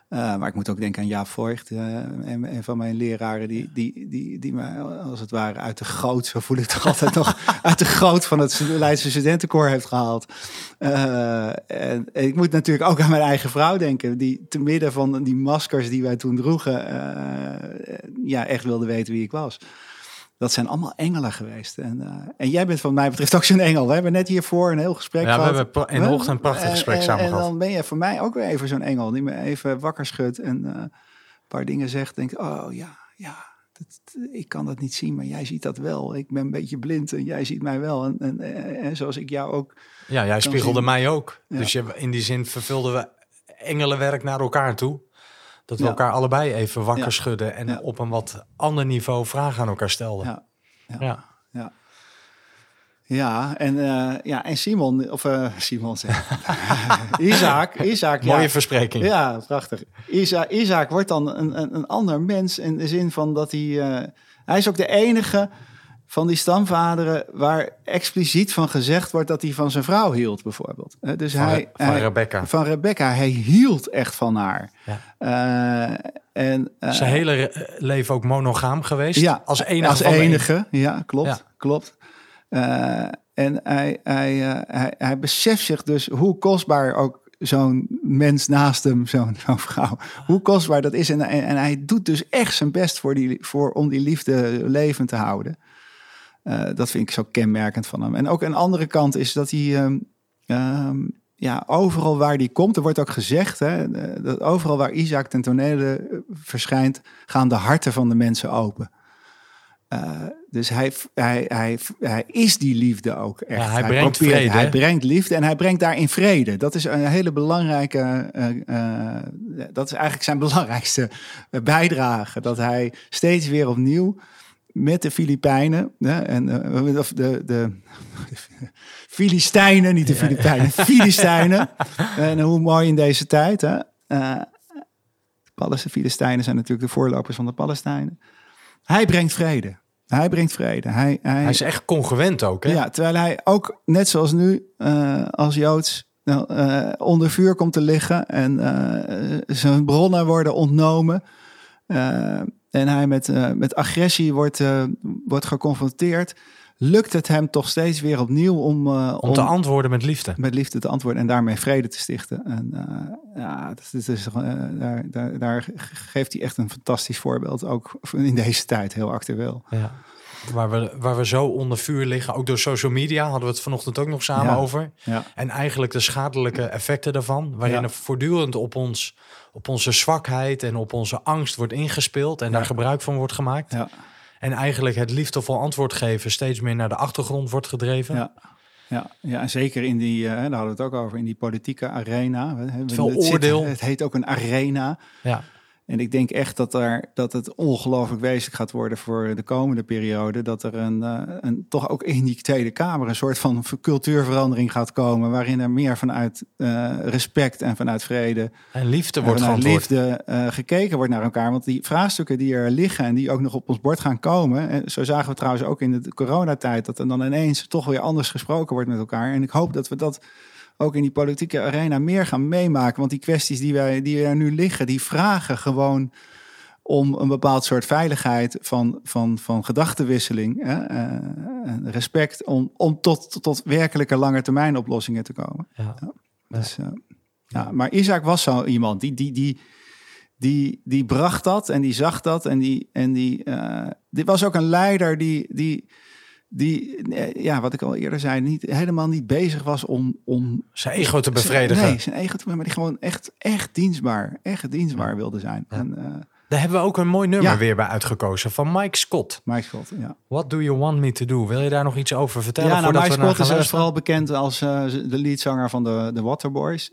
eh, maar ik moet ook denken aan Jaap Voigt, eh, een, een van mijn leraren, die, die, die, die mij als het ware uit de goot, zo voel ik het altijd nog, uit de goot van het Leidse studentenkoor heeft gehaald. Eh, en, en ik moet natuurlijk ook aan mijn eigen vrouw denken, die te midden van die maskers die wij toen droegen, ja, echt wilde weten wie ik was. Dat zijn allemaal engelen geweest. En, eh, en jij bent van mij betreft ook zo'n engel. We hebben net hiervoor een heel gesprek ja we gehad. hebben pra- in de ochtend een prachtig En- gesprek en, samen en gehad. dan ben je voor mij ook weer even zo'n engel die me even wakker schudt en eh, een paar dingen zegt. Denk, oh ja, ja, dat, ik kan dat niet zien, maar jij ziet dat wel. Ik ben een beetje blind en jij ziet mij wel. En, en, en, en zoals ik jou ook. Ja, jij spiegelde zien. mij ook. Ja. Dus je, in die zin vervulden we engelenwerk naar elkaar toe. Dat we Ja. elkaar allebei even wakker Ja. schudden en Ja. op een wat ander niveau vragen aan elkaar stelden. Ja, ja. ja. en, eh, ja, en Simon, of eh, Simon zeg. Isaac, Isaac, ja. Mooie verspreking. Ja, prachtig. Isaac, Isaac wordt dan een, een, een ander mens in de zin van dat hij... eh, hij is ook de enige van die stamvaderen waar expliciet van gezegd wordt dat hij van zijn vrouw hield, bijvoorbeeld. Eh, dus Van, hij, van hij- Rebecca. Van Rebecca. Hij hield echt van haar. Ja. Eh, en, eh, Zijn hele leven ook monogaam geweest. ja, als enige. Als enige, ja, klopt. Ja. klopt. Eh, en hij, hij, eh, hij, hij beseft zich dus hoe kostbaar ook zo'n mens naast hem, zo'n zo'n vrouw, hoe kostbaar dat is. En, en, en hij doet dus echt zijn best voor die, voor, om die liefde levend te houden. Eh, dat vind ik zo kenmerkend van hem. En ook een andere kant is dat hij, ehm, ehm, ja, overal waar hij komt, er wordt ook gezegd, hè, eh, dat overal waar Isaac ten tonele eh, verschijnt, gaan de harten van de mensen open. Dus hij, hij, hij, hij is die liefde ook echt. Ja, hij brengt probeert- vrede, Hij brengt liefde en hij brengt daarin vrede. Dat is een hele belangrijke. dat is eigenlijk zijn belangrijkste bijdrage. Dat hij steeds weer opnieuw met de Filipijnen. Hè, en, eh, of de, de Filistijnen, niet de Filipijnen, Filistijnen. en hoe mooi in deze tijd. Hè? Uh, de Filistijnen zijn natuurlijk de voorlopers van de Palestijnen. Hij brengt vrede. Hij brengt vrede. Hij, hij, hij is echt congruent ook. Hè? Ja, terwijl hij ook, net zoals nu, uh, als Joods nou, uh, onder vuur komt te liggen en uh, zijn bronnen worden ontnomen. En hij met, met agressie wordt, wordt geconfronteerd lukt het hem toch steeds weer opnieuw om... Uh, om, te antwoorden met liefde. Met liefde te antwoorden en daarmee vrede te stichten. En ja, dat is, is, daar, daar, daar, geeft hij echt een fantastisch voorbeeld. Ook in deze tijd, heel actueel. Ja. Waar we, waar we zo onder vuur liggen, ook door social media, hadden we het vanochtend ook nog samen Ja. over. Ja. En eigenlijk de schadelijke effecten daarvan, waarin er voortdurend op, ons, op onze zwakheid en op onze angst wordt ingespeeld en daar gebruik van wordt gemaakt. Ja. En eigenlijk het liefdevol antwoord geven steeds meer naar de achtergrond wordt gedreven. Ja. Ja, ja, en zeker in die, eh, daar hadden we het ook over, in die politieke arena. Veel het zit- oordeel. het heet ook een arena. Ja. En ik denk echt dat, er, dat het ongelooflijk wezenlijk gaat worden voor de komende periode. Dat er een, eh, een, toch ook in die Tweede Kamer een soort van cultuurverandering gaat komen. Waarin er meer vanuit eh, respect en vanuit vrede En liefde wordt vanuit liefde eh, gekeken wordt naar elkaar. Want die vraagstukken die er liggen en die ook nog op ons bord gaan komen. En zo zagen we trouwens ook in de coronatijd dat er dan ineens toch weer anders gesproken wordt met elkaar. En ik hoop dat we dat ook in die politieke arena meer gaan meemaken. Want die kwesties die, wij, die er nu liggen, die vragen gewoon om een bepaald soort veiligheid van, van, van gedachtenwisseling. Hè? eh, en respect om, om tot, tot, tot werkelijke lange termijn oplossingen te komen. Ja. Dus, eh, ja, maar Isaac was zo iemand die, die, die, die, die bracht dat en die zag dat. En die, en die, eh, dit was ook een leider die, die, die eh, ja, wat ik al eerder zei, niet, helemaal niet bezig was om, om Zijn ego te bevredigen. Nee, zijn ego te maar die gewoon echt, echt dienstbaar, echt dienstbaar wilde zijn. En, eh Daar hebben we ook een mooi nummer Ja. weer bij uitgekozen van Mike Scott. Mike Scott, ja. What do you want me to do? Wil je daar nog iets over vertellen? Ja, nou, Mike Scott is eh, vooral bekend als de leadzanger van de, de Waterboys.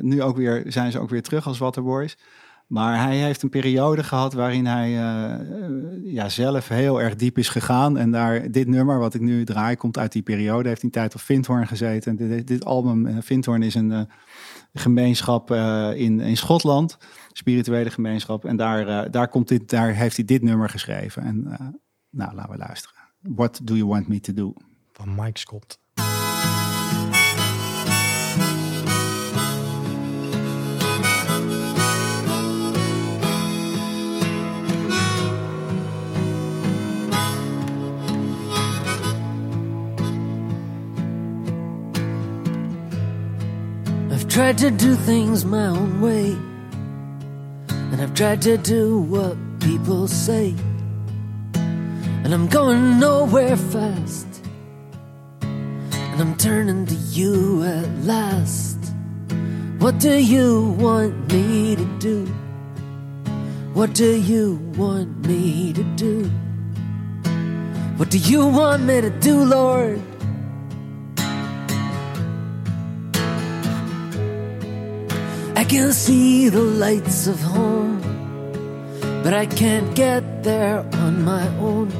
Nu ook weer, zijn ze ook weer terug als Waterboys. Maar hij heeft een periode gehad waarin hij eh, eh, ja, zelf heel erg diep is gegaan. En daar, dit nummer wat ik nu draai komt uit die periode. Heeft een tijd op Vindhorn gezeten. En dit, dit album, Vindhorn is een gemeenschap in, in Schotland. Spirituele gemeenschap. En daar, daar, komt dit, daar heeft hij dit nummer geschreven. En nou, laten we luisteren. What do you want me to do? Van Mike Scott. Tried to do things my own way, and I've tried to do what people say, and I'm going nowhere fast, and I'm turning to you at last. What do you want me to do? What do you want me to do? What do you want me to do, Lord? Can see the lights of home, but I can't get there on my own.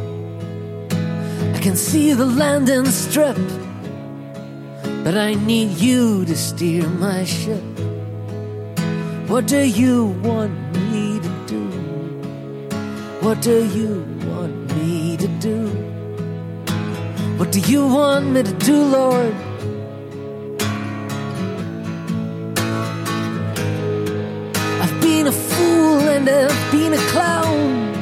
I can see the landing strip, but I need you to steer my ship. What do you want me to do? What do you want me to do? What do you want me to do, Lord? I've been a clown.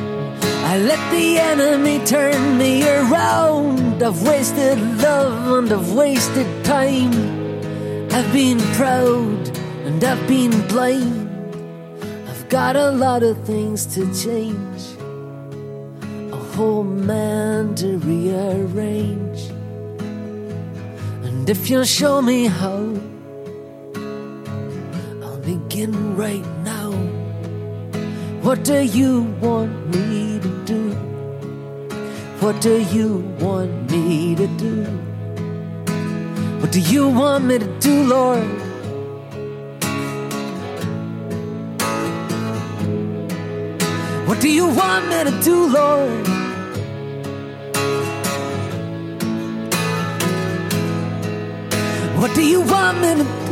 I let the enemy turn me around. I've wasted love and I've wasted time. I've been proud and I've been blind. I've got a lot of things to change, a whole man to rearrange. And if you'll show me how, I'll begin right now. What do you want me to do? What do you want me to do? What do you want me to do, Lord? What do you want me to do, Lord? What do you want me to do?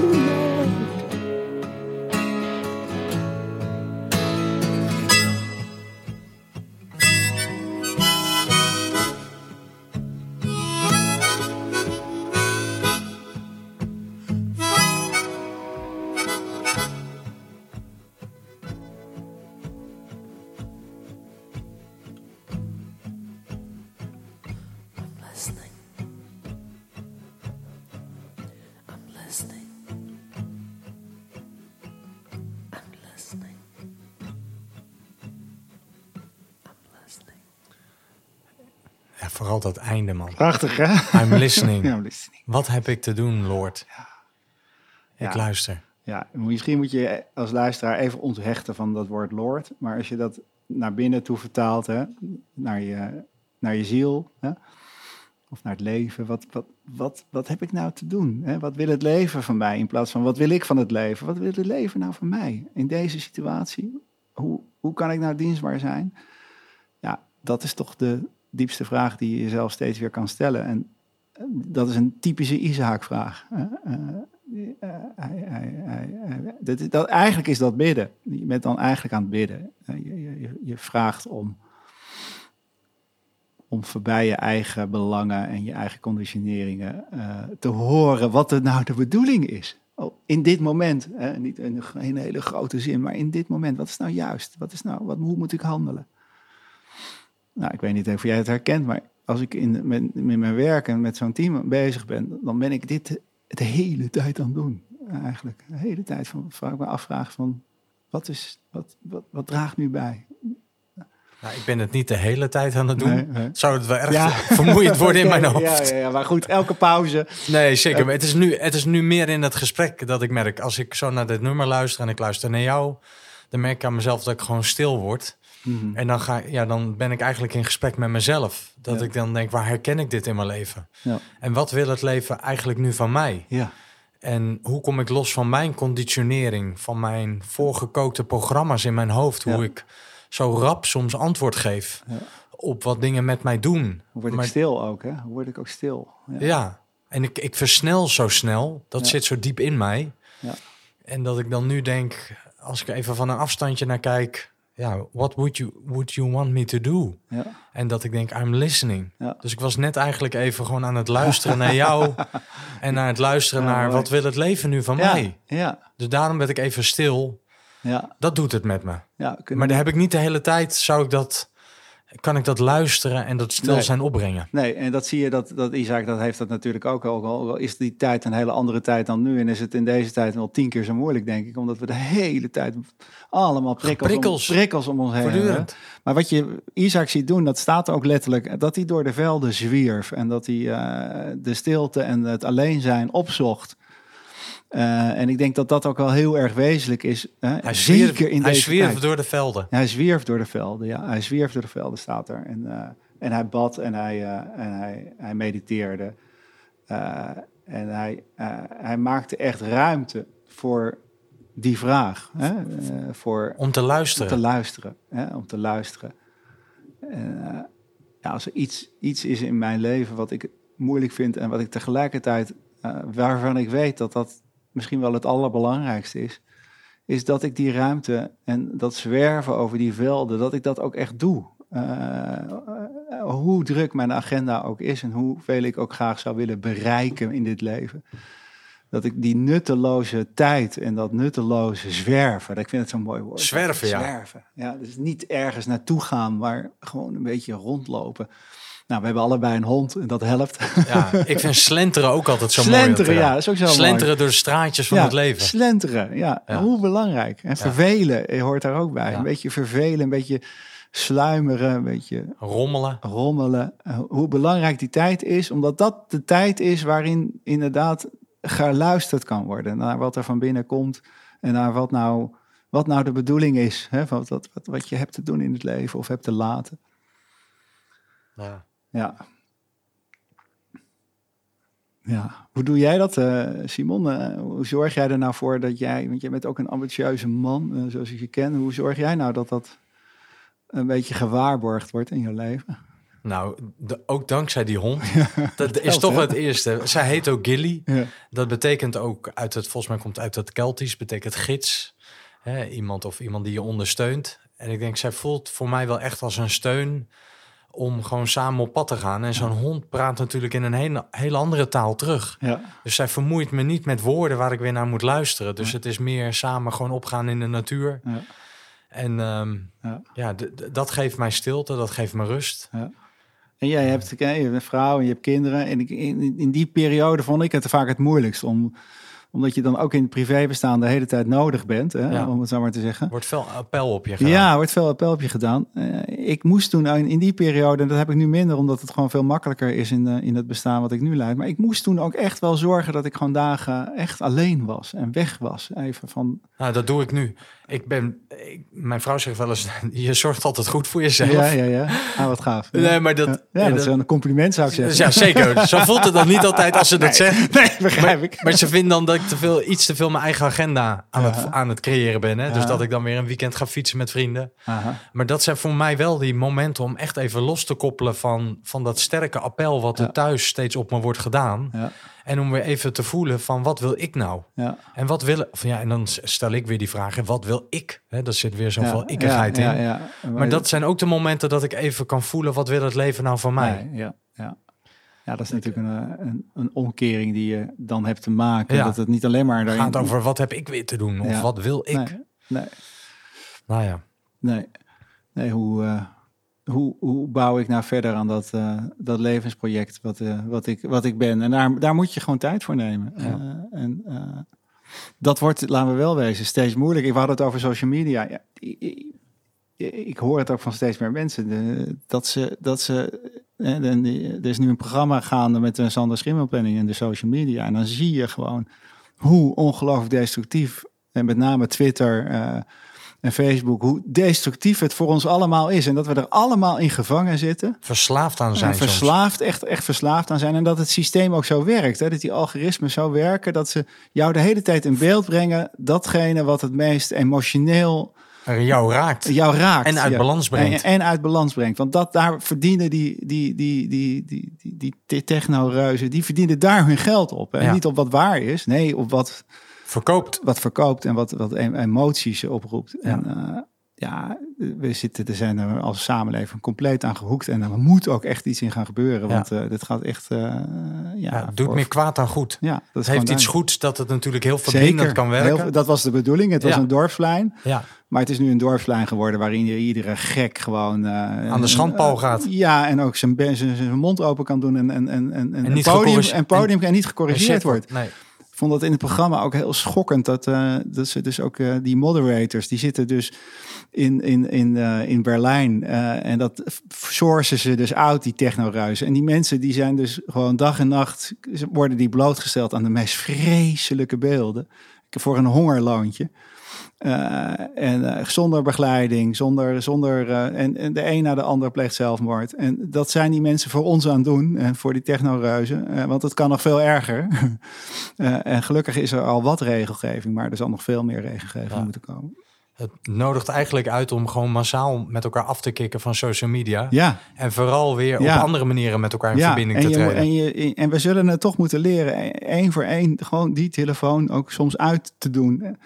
Dat einde, man. Prachtig, hè? I'm listening. Ja, listening. Wat heb ik te doen, Lord? Ik Ja. luister. Ja, misschien moet je als luisteraar even onthechten van dat woord Lord. Maar als je dat naar binnen toe vertaalt, hè, naar, je, naar je ziel, hè, of naar het leven. Wat, wat, wat, wat heb ik nou te doen? Hè? Wat wil het leven van mij? In plaats van wat wil ik van het leven? Wat wil het leven nou van mij? In deze situatie, hoe, hoe kan ik nou dienstbaar zijn? Ja, dat is toch de diepste vraag die je jezelf steeds weer kan stellen. En eh, dat is een typische Isaac-vraag. hè. Eh, eh, dat, eigenlijk is dat bidden. Je bent dan eigenlijk aan het bidden. Je, vraagt om, om voorbij je eigen belangen en je eigen conditioneringen te horen wat er nou de bedoeling is. Oh, in dit moment, hè, niet in een hele grote zin, maar in dit moment, wat is nou juist? Wat is nou, wat, hoe moet ik handelen? Nou, ik weet niet of jij het herkent, maar als ik in, met, met mijn werk en met zo'n team bezig ben, dan ben ik dit de hele tijd aan het doen. Eigenlijk. De hele tijd van, vraag ik me afvraag van, wat, is, wat, wat, wat draagt nu bij? Nou, ik ben het niet de hele tijd aan het doen. Nee, nee. Zou het wel erg Ja. vermoeiend worden in mijn hoofd? Ja, ja, ja, maar goed, elke pauze. Nee, zeker. Maar het is, nu, het is nu meer in het gesprek dat ik merk. Als ik zo naar dit nummer luister en ik luister naar jou, dan merk ik aan mezelf dat ik gewoon stil word. Mhm. En dan, ga, ja, dan ben ik eigenlijk in gesprek met mezelf. Dat Ja. ik dan denk, waar herken ik dit in mijn leven? Ja. En wat wil het leven eigenlijk nu van mij? Ja, En hoe kom ik los van mijn conditionering, van mijn voorgekookte programma's in mijn hoofd? Hoe ik zo rap soms antwoord geef op wat dingen met mij doen. hoe word ik Maar- stil ook, hè? Hoe word ik ook stil? Ja. En ik, ik versnel zo snel. Dat zit zo diep in mij. Ja. En dat ik dan nu denk, als ik even van een afstandje naar kijk... Ja, what would you, would you want me to do? Ja. En dat ik denk, I'm listening. Ja. Dus ik was net eigenlijk even gewoon aan het luisteren naar jou. En naar het luisteren Ja, naar, mooi. wat wil het leven nu van mij? ja, Dus daarom werd ik even stil. ja, Dat doet het met me. ja. Maar daar heb ik niet de hele tijd, zou ik dat, kan ik dat luisteren en dat stil Nee. zijn opbrengen. Nee, en dat zie je, dat, dat Isaac dat heeft dat natuurlijk ook al. Al is die tijd een hele andere tijd dan nu. En is het in deze tijd wel tien keer zo moeilijk, denk ik. Omdat we de hele tijd allemaal prikkels, Prikkels. Om, prikkels om ons heen hebben. Maar wat je Isaac ziet doen, dat staat ook letterlijk. Dat hij door de velden zwierf. En dat hij eh, de stilte en het alleen zijn opzocht. Eh, en ik denk dat dat ook wel heel erg wezenlijk is. Hè? Hij Zeker zwierf, in hij deze zwierf tijd. door de velden. Hij zwierf door de velden, ja. Hij zwierf door de velden, staat er. En, eh, en hij bad en hij, eh, en hij, hij mediteerde. En hij, hij maakte echt ruimte voor die vraag. Hè? Voor Om te om luisteren. te luisteren. Hè? Om te luisteren. En, ja, als er iets, iets is in mijn leven wat ik moeilijk vind... en wat ik tegelijkertijd, waarvan ik weet dat dat misschien wel het allerbelangrijkste is... is dat ik die ruimte en dat zwerven over die velden, dat ik dat ook echt doe. Eh, eh, hoe druk mijn agenda ook is en hoeveel ik ook graag zou willen bereiken in dit leven. Dat ik die nutteloze tijd en dat nutteloze zwerven, ik vind het zo'n mooi woord. Zwerven, ja. Zwerven, ja. Dus niet ergens naartoe gaan, maar gewoon een beetje rondlopen. Nou, we hebben allebei een hond en dat helpt. Ja, ik vind slenteren ook altijd zo mooi. Slenteren, ja, dat is ook zo. Slenteren door de straatjes van ja, het leven. Slenteren, ja. Ja. Hoe belangrijk. En vervelen eh, hoort daar ook bij. Een beetje vervelen, een beetje sluimeren, een beetje Rommelen. rommelen. Eh, Hoe belangrijk die tijd is, omdat dat de tijd is waarin inderdaad geluisterd kan worden naar wat er van binnen komt en naar wat nou, wat nou de bedoeling is. Hè, van wat, wat, wat je hebt te doen in het leven of hebt te laten. Ja. Ja. Ja, hoe doe jij dat, eh, Simon? Eh, hoe zorg jij er nou voor dat jij, want jij bent ook een ambitieuze man, eh, zoals ik je ken. Hoe zorg jij nou dat dat een beetje gewaarborgd wordt in je leven? Nou, de- ook dankzij die hond. Dat is toch het eerste. Zij heet ook Gilly. Ja. Dat betekent ook uit het, volgens mij komt uit het Keltisch, betekent gids. Hè, iemand of iemand die je ondersteunt. En ik denk, zij voelt voor mij wel echt als een steun om gewoon samen op pad te gaan. En zo'n hond praat natuurlijk in een hele, hele andere taal terug. Ja. Dus zij vermoeit me niet met woorden waar ik weer naar moet luisteren. Dus het is meer samen gewoon opgaan in de natuur. Ja. En ehm, Ja. dat geeft mij stilte, dat geeft me rust. En jij hebt, je hebt een vrouw en je hebt kinderen. En ik, in, in die periode vond ik het vaak het moeilijkst. Om, omdat je dan ook in het privébestaan de hele tijd nodig bent. Hè, Ja. Om het zo maar te zeggen. Wordt veel appel op je gedaan. Ja, wordt veel appel op je gedaan. Eh, ik moest toen in, in die periode, en dat heb ik nu minder, omdat het gewoon veel makkelijker is in, eh, in het bestaan wat ik nu leid. Maar ik moest toen ook echt wel zorgen dat ik gewoon dagen echt alleen was en weg was. Even van. Nou, dat doe ik nu. Ik ben, ik, mijn vrouw zegt wel eens, je zorgt altijd goed voor jezelf. Ja, ja, ja. Ah, wat gaaf. Ja. Nee, maar dat... Ja, dat is een compliment zou ik zeggen. ja, zeker. Zo voelt het dan niet altijd als ze dat zegt. Nee, begrijp ik. Maar ze vinden dan dat ik te veel, iets te veel mijn eigen agenda aan, het, aan het creëren ben. Hè? Dus dat ik dan weer een weekend ga fietsen met vrienden. Aha. Maar dat zijn voor mij wel die momenten om echt even los te koppelen van, van dat sterke appel wat er thuis steeds op me wordt gedaan. Ja, En om weer even te voelen van wat wil ik nou? ja. En wat wil of ja, en dan stel ik weer die vraag, hè, wat wil ik? Hè, daar zit weer zoveel ja, ikkigheid ja, in. Ja, ja. Maar dat zijn ook de momenten dat ik even kan voelen, wat wil het leven nou van mij? Nee, ja, ja. ja, dat is natuurlijk een, eh, een, een omkering die je dan hebt te maken. Ja. Dat het niet alleen maar Het daarin... gaat over wat heb ik weer te doen? Of Ja. wat wil ik? Nee, nee, Nou ja. nee. nee hoe, eh, hoe, hoe bouw ik nou verder aan dat, eh, dat levensproject wat, eh, wat, ik, wat ik ben? En daar, daar moet je gewoon tijd voor nemen. Ja. Eh, en dat wordt, laten we wel wezen, steeds moeilijker. We hadden het over social media. Ja, ik, ik- ik hoor het ook van steeds meer mensen. De, dat ze, dat ze en er is nu een programma gaande met een Sander Schimmelpenning en de social media. En dan zie je gewoon hoe ongelooflijk destructief, en met name Twitter en Facebook, hoe destructief het voor ons allemaal is. En dat we er allemaal in gevangen zitten. Verslaafd aan zijn soms. verslaafd, echt, echt verslaafd aan zijn. En dat het systeem ook zo werkt. Hè? Dat die algoritmes zo werken. Dat ze jou de hele tijd in beeld brengen. Datgene wat het meest emotioneel jou raakt. jou raakt. En uit ja. balans brengt. En, en uit balans brengt. Want dat, daar verdienen die, die, die, die, die, die, die, die techno-reuzen, die verdienen daar hun geld op. En Ja. niet op wat waar is. Nee, op wat, Verkoopt. wat verkoopt en wat, wat em- emoties oproept. Ja. En eh, ja, we zitten, er zijn er als samenleving compleet aan gehoekt. En er moet ook echt iets in gaan gebeuren. Ja. Want eh dit gaat echt... eh, ja, doet voor- meer kwaad dan goed. Ja, dat is Het heeft iets goeds dat het natuurlijk heel verbindend kan Heel- werken. dat was de bedoeling. Het was een dorpsplein. Ja, Maar het is nu een dorpslijn geworden waarin je iedere gek gewoon... Aan de schandpaal gaat. Ja, en ook zijn, zijn, zijn mond open kan doen en, en, en, en, en, niet podium, en podium en niet gecorrigeerd wordt. Nee. Vond dat in het programma ook heel schokkend. Dat, eh, dat ze dus ook eh, die moderators, die zitten dus in, in, in, eh, in Berlijn. en dat sourcen ze dus uit, die technoruizen. En die mensen die zijn dus gewoon dag en nacht... worden die blootgesteld aan de meest vreselijke beelden. Voor een hongerloontje. Eh, en eh, zonder begeleiding, zonder, zonder eh, en, en de een na de ander pleegt zelfmoord. En dat zijn die mensen voor ons aan het doen en voor die technoreuzen, want het kan nog veel erger. En gelukkig is er al wat regelgeving, maar er zal nog veel meer regelgeving Ja. moeten komen. Het nodigt eigenlijk uit om gewoon massaal met elkaar af te kicken van social media. Ja, En vooral weer Ja. op andere manieren met elkaar in ja. verbinding en, te treden. en, je, en we zullen het toch moeten leren, e- één voor één, gewoon die telefoon ook soms uit te doen.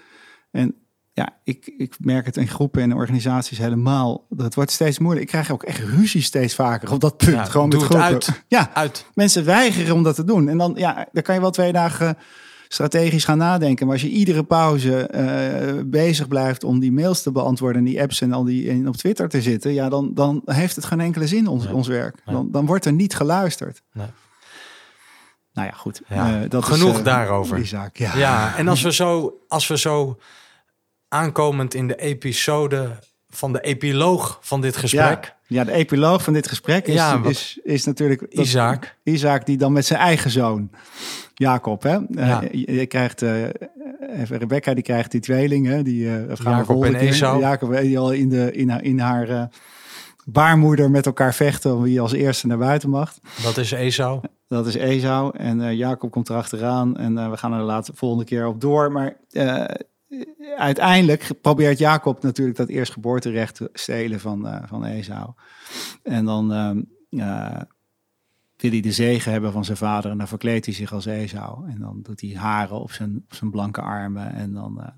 En ja, ik, ik merk het in groepen en organisaties helemaal. Dat wordt steeds moeilijker. Ik krijg ook echt ruzie steeds vaker op dat punt. Ja, gewoon met het groepen. uit. Ja, Uit. mensen weigeren om dat te doen. En dan, ja, dan kan je wel twee dagen strategisch gaan nadenken. Maar als je iedere pauze eh, bezig blijft om die mails te beantwoorden... en die apps en al die en op Twitter te zitten... ja, dan, dan heeft het geen enkele zin, ons, Nee. ons werk. Dan, dan wordt er niet geluisterd. Nee. Nou ja, goed. Ja, Eh, dat genoeg is, eh, daarover. Die zaak, ja. Ja, en als we zo, als we zo aankomend in de episode van de epiloog van dit gesprek, Ja, ja, de epiloog van dit gesprek is, Ja, is, is natuurlijk... dat- Isaac, Isaac die dan met zijn eigen zoon, Jacob, hè? Eh, Ja. je, je krijgt, eh, even Rebecca die krijgt die tweelingen, die we Jacob en Esau. Jacob die al in, de, in haar, in haar baarmoeder met elkaar vechten om wie als eerste naar buiten mag. dat is Esau. Dat is Esau en Jacob komt erachteraan en we gaan er de laatste volgende keer op door. Maar uiteindelijk probeert Jacob natuurlijk dat eerstgeboorterecht te stelen van, eh, van Esau. En dan, ehm, eh, wil hij de zegen hebben van zijn vader en dan verkleedt hij zich als Esau. En dan doet hij haren op zijn, op zijn blanke armen en dan... eh,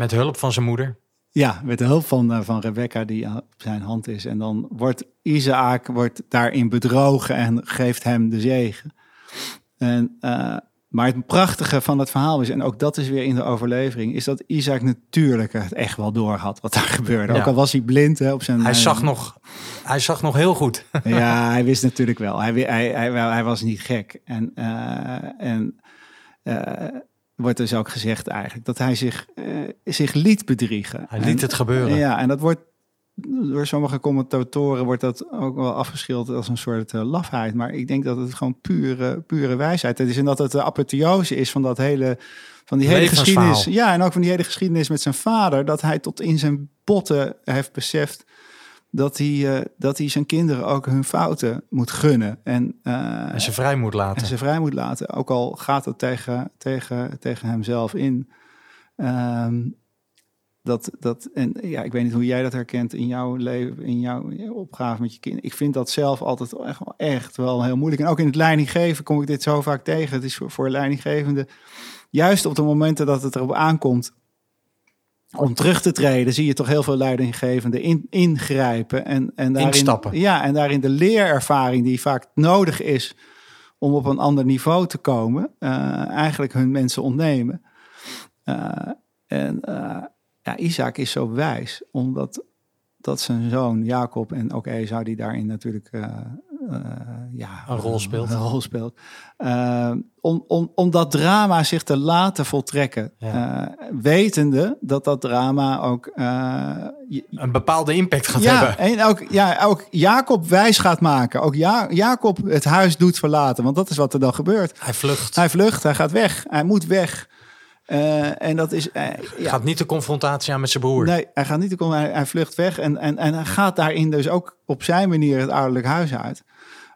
Met hulp van zijn moeder. ja, met de hulp van, van Rebecca die op zijn hand is. En dan wordt Isaac wordt daarin bedrogen en geeft hem de zegen. En, maar het prachtige van het verhaal is, en ook dat is weer in de overlevering, is dat Isaac natuurlijk het echt wel door had wat daar gebeurde. Ja. Ook al was hij blind hè, op zijn... Hij eh, zag nog, hij zag nog heel goed. ja, hij wist natuurlijk wel. Hij, hij, hij, was niet gek. En, eh, en eh, wordt dus ook gezegd eigenlijk dat hij zich, zich liet bedriegen. Hij liet En- het gebeuren. Ja, en dat wordt door sommige commentatoren wordt dat ook wel afgeschilderd als een soort eh, lafheid. Maar ik denk dat het gewoon pure, pure wijsheid is. En dat het de apotheose is van dat hele, van die hele geschiedenis. Ja, en ook van die hele geschiedenis met zijn vader. Dat hij tot in zijn botten heeft beseft dat hij, eh, dat hij zijn kinderen ook hun fouten moet gunnen. En, eh, En ze vrij moet laten. en ze vrij moet laten. Ook al gaat het tegen, tegen, tegen hemzelf in. Ehm, dat, dat, en ja, ik weet niet hoe jij dat herkent in jouw leven, in jouw opgave met je kinderen. Ik vind dat zelf altijd echt wel, echt wel heel moeilijk. En ook in het leidinggeven kom ik dit zo vaak tegen. Het is voor, voor leidinggevende, juist op de momenten dat het erop aankomt om terug te treden, zie je toch heel veel leidinggevenden in, ingrijpen. En, en daarin, Instappen. Ja, en daarin de leerervaring die vaak nodig is om op een ander niveau te komen, eh, eigenlijk hun mensen ontnemen. Eh, en eh, ja, Isaac is zo wijs, omdat dat zijn zoon Jacob en ook Esau, die daarin natuurlijk eh, eh, ja, Een rol speelt. Een rol speelt. Eh, om, om, om dat drama zich te laten voltrekken. Ja. Eh, wetende dat dat drama ook eh, je- Een bepaalde impact gaat ja, hebben. en ook, ja, ook Jacob wijs gaat maken. Ook ja, Jacob het huis doet verlaten. Want dat is wat er dan gebeurt. Hij vlucht. Hij vlucht, hij gaat weg. Hij moet weg. Eh, en dat is... ja, Gaat niet de confrontatie aan met zijn broer. Nee, hij gaat niet komen. Hij, hij vlucht weg. En, en, en hij gaat daarin dus ook op zijn manier het ouderlijk huis uit.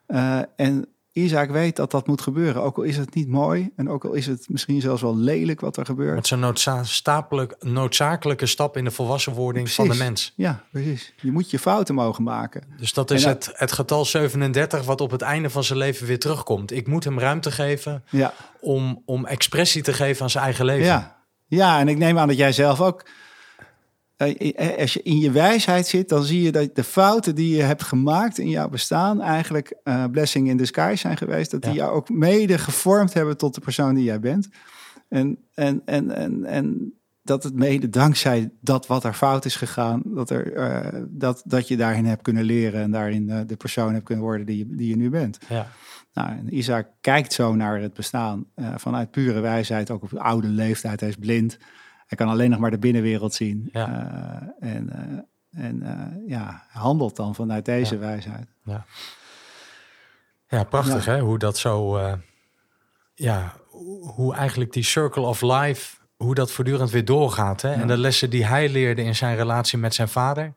Eh, en Isaac weet dat dat moet gebeuren. Ook al is het niet mooi. En ook al is het misschien zelfs wel lelijk wat er gebeurt. Met zo'n noodza- stapelijk- noodzakelijke stap in de volwassenwording van de mens. Ja, precies. Je moet je fouten mogen maken. Dus dat is het, het getal 37 wat op het einde van zijn leven weer terugkomt. Ik moet hem ruimte geven Ja. om, om expressie te geven aan zijn eigen leven. Ja. ja, en ik neem aan dat jij zelf ook... eh, als je in je wijsheid zit, dan zie je dat de fouten die je hebt gemaakt in jouw bestaan eigenlijk eh, blessing in disguise zijn geweest. Dat die Ja. jou ook mede gevormd hebben tot de persoon die jij bent. En, en, en, en, en dat het mede dankzij dat wat er fout is gegaan, dat, er, eh, dat, dat je daarin hebt kunnen leren en daarin eh, de persoon hebt kunnen worden die je, die je nu bent. Ja. Nou, en Isaac kijkt zo naar het bestaan eh, vanuit pure wijsheid, ook op de oude leeftijd. Hij is blind. Hij kan alleen nog maar de binnenwereld zien. Ja. Eh, en eh, en eh, ja, handelt dan vanuit deze Ja. wijsheid. Ja, prachtig Ja. hè, hoe dat zo, ja, hoe- eigenlijk die circle of life, hoe dat voortdurend weer doorgaat. Hè? En de lessen die hij leerde in zijn relatie met zijn vader,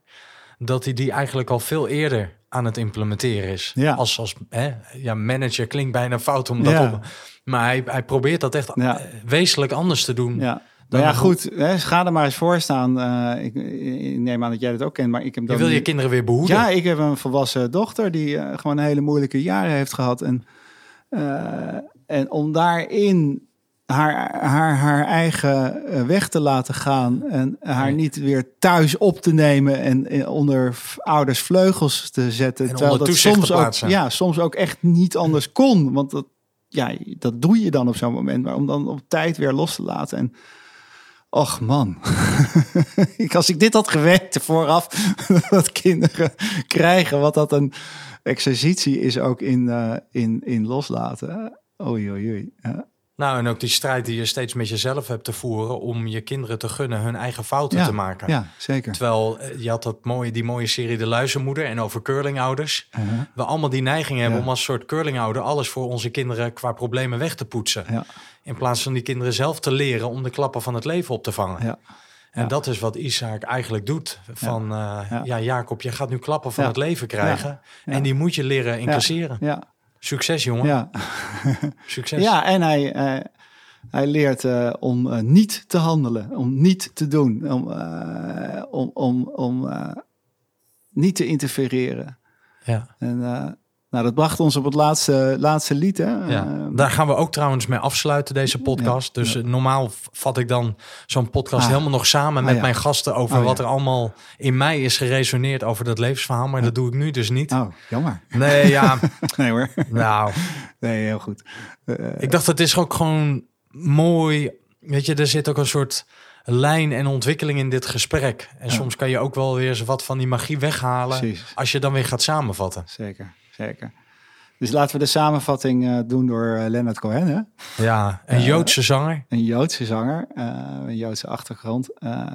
dat hij die eigenlijk al veel eerder aan het implementeren is. Ja. Als, als hè, ja, manager klinkt bijna fout om dat Ja. op, maar hij, hij probeert dat echt Ja. wezenlijk anders te doen. Dan Nou ja, goed. Hè, ga er maar eens voor staan. Eh, ik, ik neem aan dat jij dat ook kent, maar ik heb Je dan... wil je kinderen weer behoeden. Ja, ik heb een volwassen dochter die eh, gewoon een hele moeilijke jaren heeft gehad. En, eh, en om daarin haar, haar, haar eigen weg te laten gaan en haar Nee. niet weer thuis op te nemen en onder ouders vleugels te zetten. En onder toezicht te soms ook, ja, soms ook echt niet anders kon. Want dat, ja, dat doe je dan op zo'n moment. Maar om dan op tijd weer los te laten. En Och man, als ik dit had geweten vooraf, dat kinderen krijgen, wat dat een exercitie is ook in, eh, in, in loslaten. Oei, oei, oei. Nou, en ook die strijd die je steeds met jezelf hebt te voeren om je kinderen te gunnen hun eigen fouten Ja, te maken. Ja, zeker. Terwijl eh, je had dat mooie, die mooie serie De Luizenmoeder en over curlingouders. Uh-huh. We allemaal die neiging hebben Ja. om als soort curlingouder alles voor onze kinderen qua problemen weg te poetsen. Ja, In plaats van die kinderen zelf te leren om de klappen van het leven op te vangen. ja, En ja. dat is wat Isaac eigenlijk doet. Van ja, Ja. ja Jacob, je gaat nu klappen van het leven krijgen. En die moet je leren incasseren. ja, Succes jongen, ja. succes. ja en hij, eh, hij leert eh, om eh, niet te handelen, om niet te doen, om, om, om, om niet te interfereren. Ja. En nou, dat bracht ons op het laatste, laatste lied. Hè? Ja, Eh, daar gaan we ook trouwens mee afsluiten, deze podcast. dus eh, normaal vat ik dan zo'n podcast Ah. helemaal nog samen met Ah, ja. mijn gasten over Oh, wat er allemaal in mij is geresoneerd over dat levensverhaal. Maar dat doe ik nu dus niet. Oh, jammer. Nee, ja, Nee hoor. nou, Nee, heel goed. Eh, ik dacht het is ook gewoon mooi. Weet je, er zit ook een soort lijn en ontwikkeling in dit gesprek. En soms kan je ook wel weer eens wat van die magie weghalen. Precies. Als je dan weer gaat samenvatten. zeker, zeker. Dus laten we de samenvatting eh, doen door eh, Leonard Cohen, hè? Ja, een Joodse zanger. een Joodse zanger, eh, een Joodse achtergrond, eh,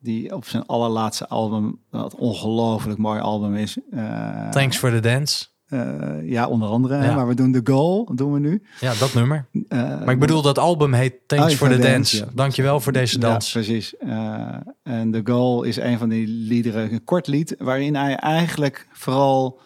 die op zijn allerlaatste album, wat ongelooflijk mooi album is. eh, Thanks for the dance. eh, ja, onder andere. hè, maar we doen The Goal, doen we nu. Ja, dat nummer. Eh, Maar ik bedoel, dat album heet Thanks Oh, for the Dance. Dance, ja. Dankjewel voor deze dans. Ja, precies. Eh, en The Goal is een van die liederen, een kort lied, waarin hij eigenlijk vooral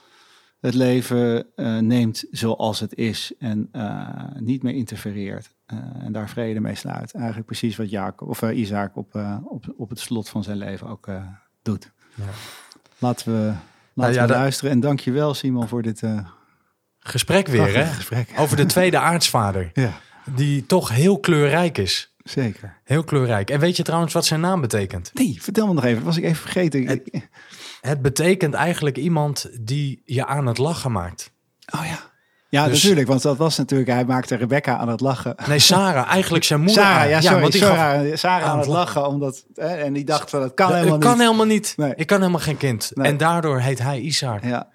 het leven eh, neemt zoals het is en eh, niet meer interfereert. Eh, en daar vrede mee sluit. Eigenlijk precies wat Jacob, of, Isaac op, op, op het slot van zijn leven ook doet. Ja. Laten we, laten ja, we luisteren. En dankjewel Simon voor dit Gesprek weer, hè? gesprek. Over de tweede aartsvader. Ja, Die toch heel kleurrijk is. Zeker. Heel kleurrijk. En weet je trouwens wat zijn naam betekent? Nee, vertel me nog even. Dat was ik even vergeten. Het betekent eigenlijk iemand die je aan het lachen maakt. Oh ja. Ja, Dus- natuurlijk. Want dat was natuurlijk... Hij maakte Rebecca aan het lachen. Nee, Sarah. Eigenlijk zijn moeder. Sarah, ja, sorry. want die Sarah, Sarah aan aan het lachen. Omdat, hè, en die dacht van, dat kan helemaal ik kan niet. helemaal niet. Nee. Ik kan helemaal geen kind. Nee. En daardoor heet hij Isaac. Ja,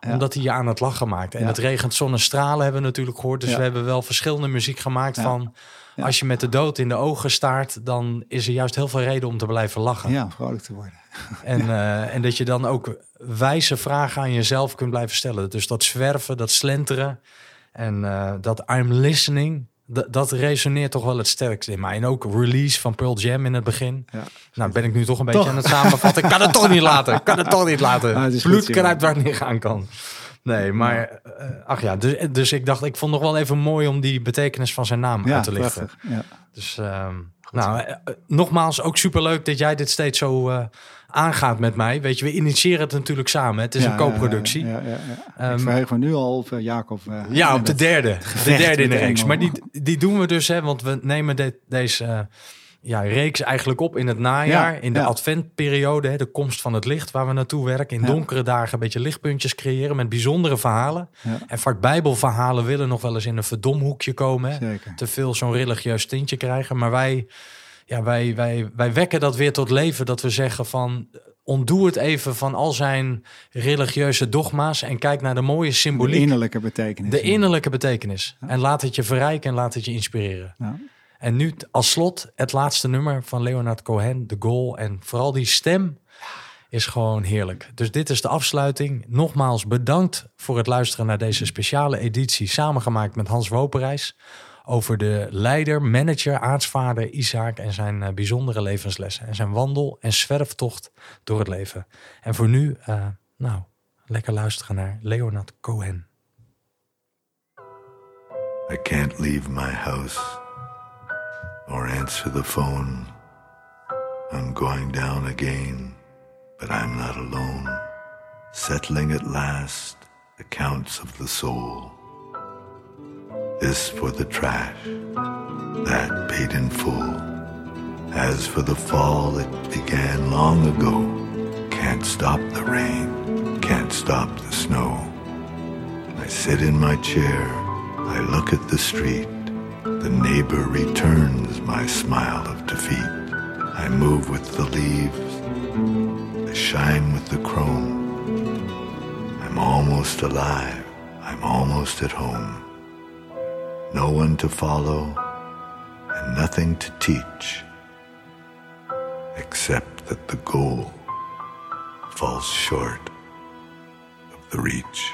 ja. Omdat hij je aan het lachen maakt. En het regent zonnestralen hebben we natuurlijk gehoord. Dus we hebben wel verschillende muziek gemaakt van... Ja. Als je met de dood in de ogen staart... dan is er juist heel veel reden om te blijven lachen. ja, vrolijk te worden. En, eh, en dat je dan ook wijze vragen aan jezelf kunt blijven stellen. Dus dat zwerven, dat slenteren en eh, dat I'm listening... Dat resoneert toch wel het sterkst in mij. En ook release van Pearl Jam in het begin. Ja. Nou, ben ik nu toch een beetje Toch. aan het samenvatten. Ik kan het toch niet laten. Ik kan het toch niet laten. Ah, goed, Bloed kruipt waar het niet gaan kan. Nee, maar eh, ach ja, dus, dus ik dacht, ik vond nog wel even mooi om die betekenis van zijn naam Ja, uit te lichten. prachtig. Ja. Dus ehm, nou, eh, eh, nogmaals, ook superleuk dat jij dit steeds zo eh, aangaat met mij. Weet je, we initiëren het natuurlijk samen. Het is Ja, een co-productie. Ja, Ja, ja, ja, ja. Ehm, ik verheug me nu al op eh, Jacob. eh, op de derde. De derde in de reeks. Maar die, die doen we dus, hè, want we nemen dit, deze eh, ja, reeks eigenlijk op in het najaar. Ja, in de ja. adventperiode, hè, de komst van het licht waar we naartoe werken. In Ja. donkere dagen een beetje lichtpuntjes creëren met bijzondere verhalen. En vaak bijbelverhalen willen nog wel eens in een verdomhoekje komen. Hè. Zeker. te veel zo'n religieus tintje krijgen. Maar wij, ja, wij, wij, wij wekken dat weer tot leven. Dat we zeggen van ontdoe het even van al zijn religieuze dogma's. En kijk naar de mooie De symboliek. innerlijke betekenis. De innerlijke betekenis. En laat het je verrijken en laat het je inspireren. En nu als slot het laatste nummer van Leonard Cohen, The Goal. En vooral die stem is gewoon heerlijk. Dus dit is de afsluiting. Nogmaals bedankt voor het luisteren naar deze speciale editie... samengemaakt met Hans Woperijs... over de leider, manager, aartsvader Isaac... en zijn eh, bijzondere levenslessen. En zijn wandel en zwerftocht door het leven. En voor nu, eh, nou, lekker luisteren naar Leonard Cohen. I can't leave my house or answer the phone. I'm going down again, but I'm not alone. Settling at last accounts of the soul. This for the trash, that paid in full. As for the fall, it began long ago. Can't stop the rain, can't stop the snow. I sit in my chair, I look at the street. The neighbor returns my smile of defeat. I move with the leaves, I shine with the chrome. I'm almost alive, I'm almost at home. No one to follow, and nothing to teach, except that the goal falls short of the reach.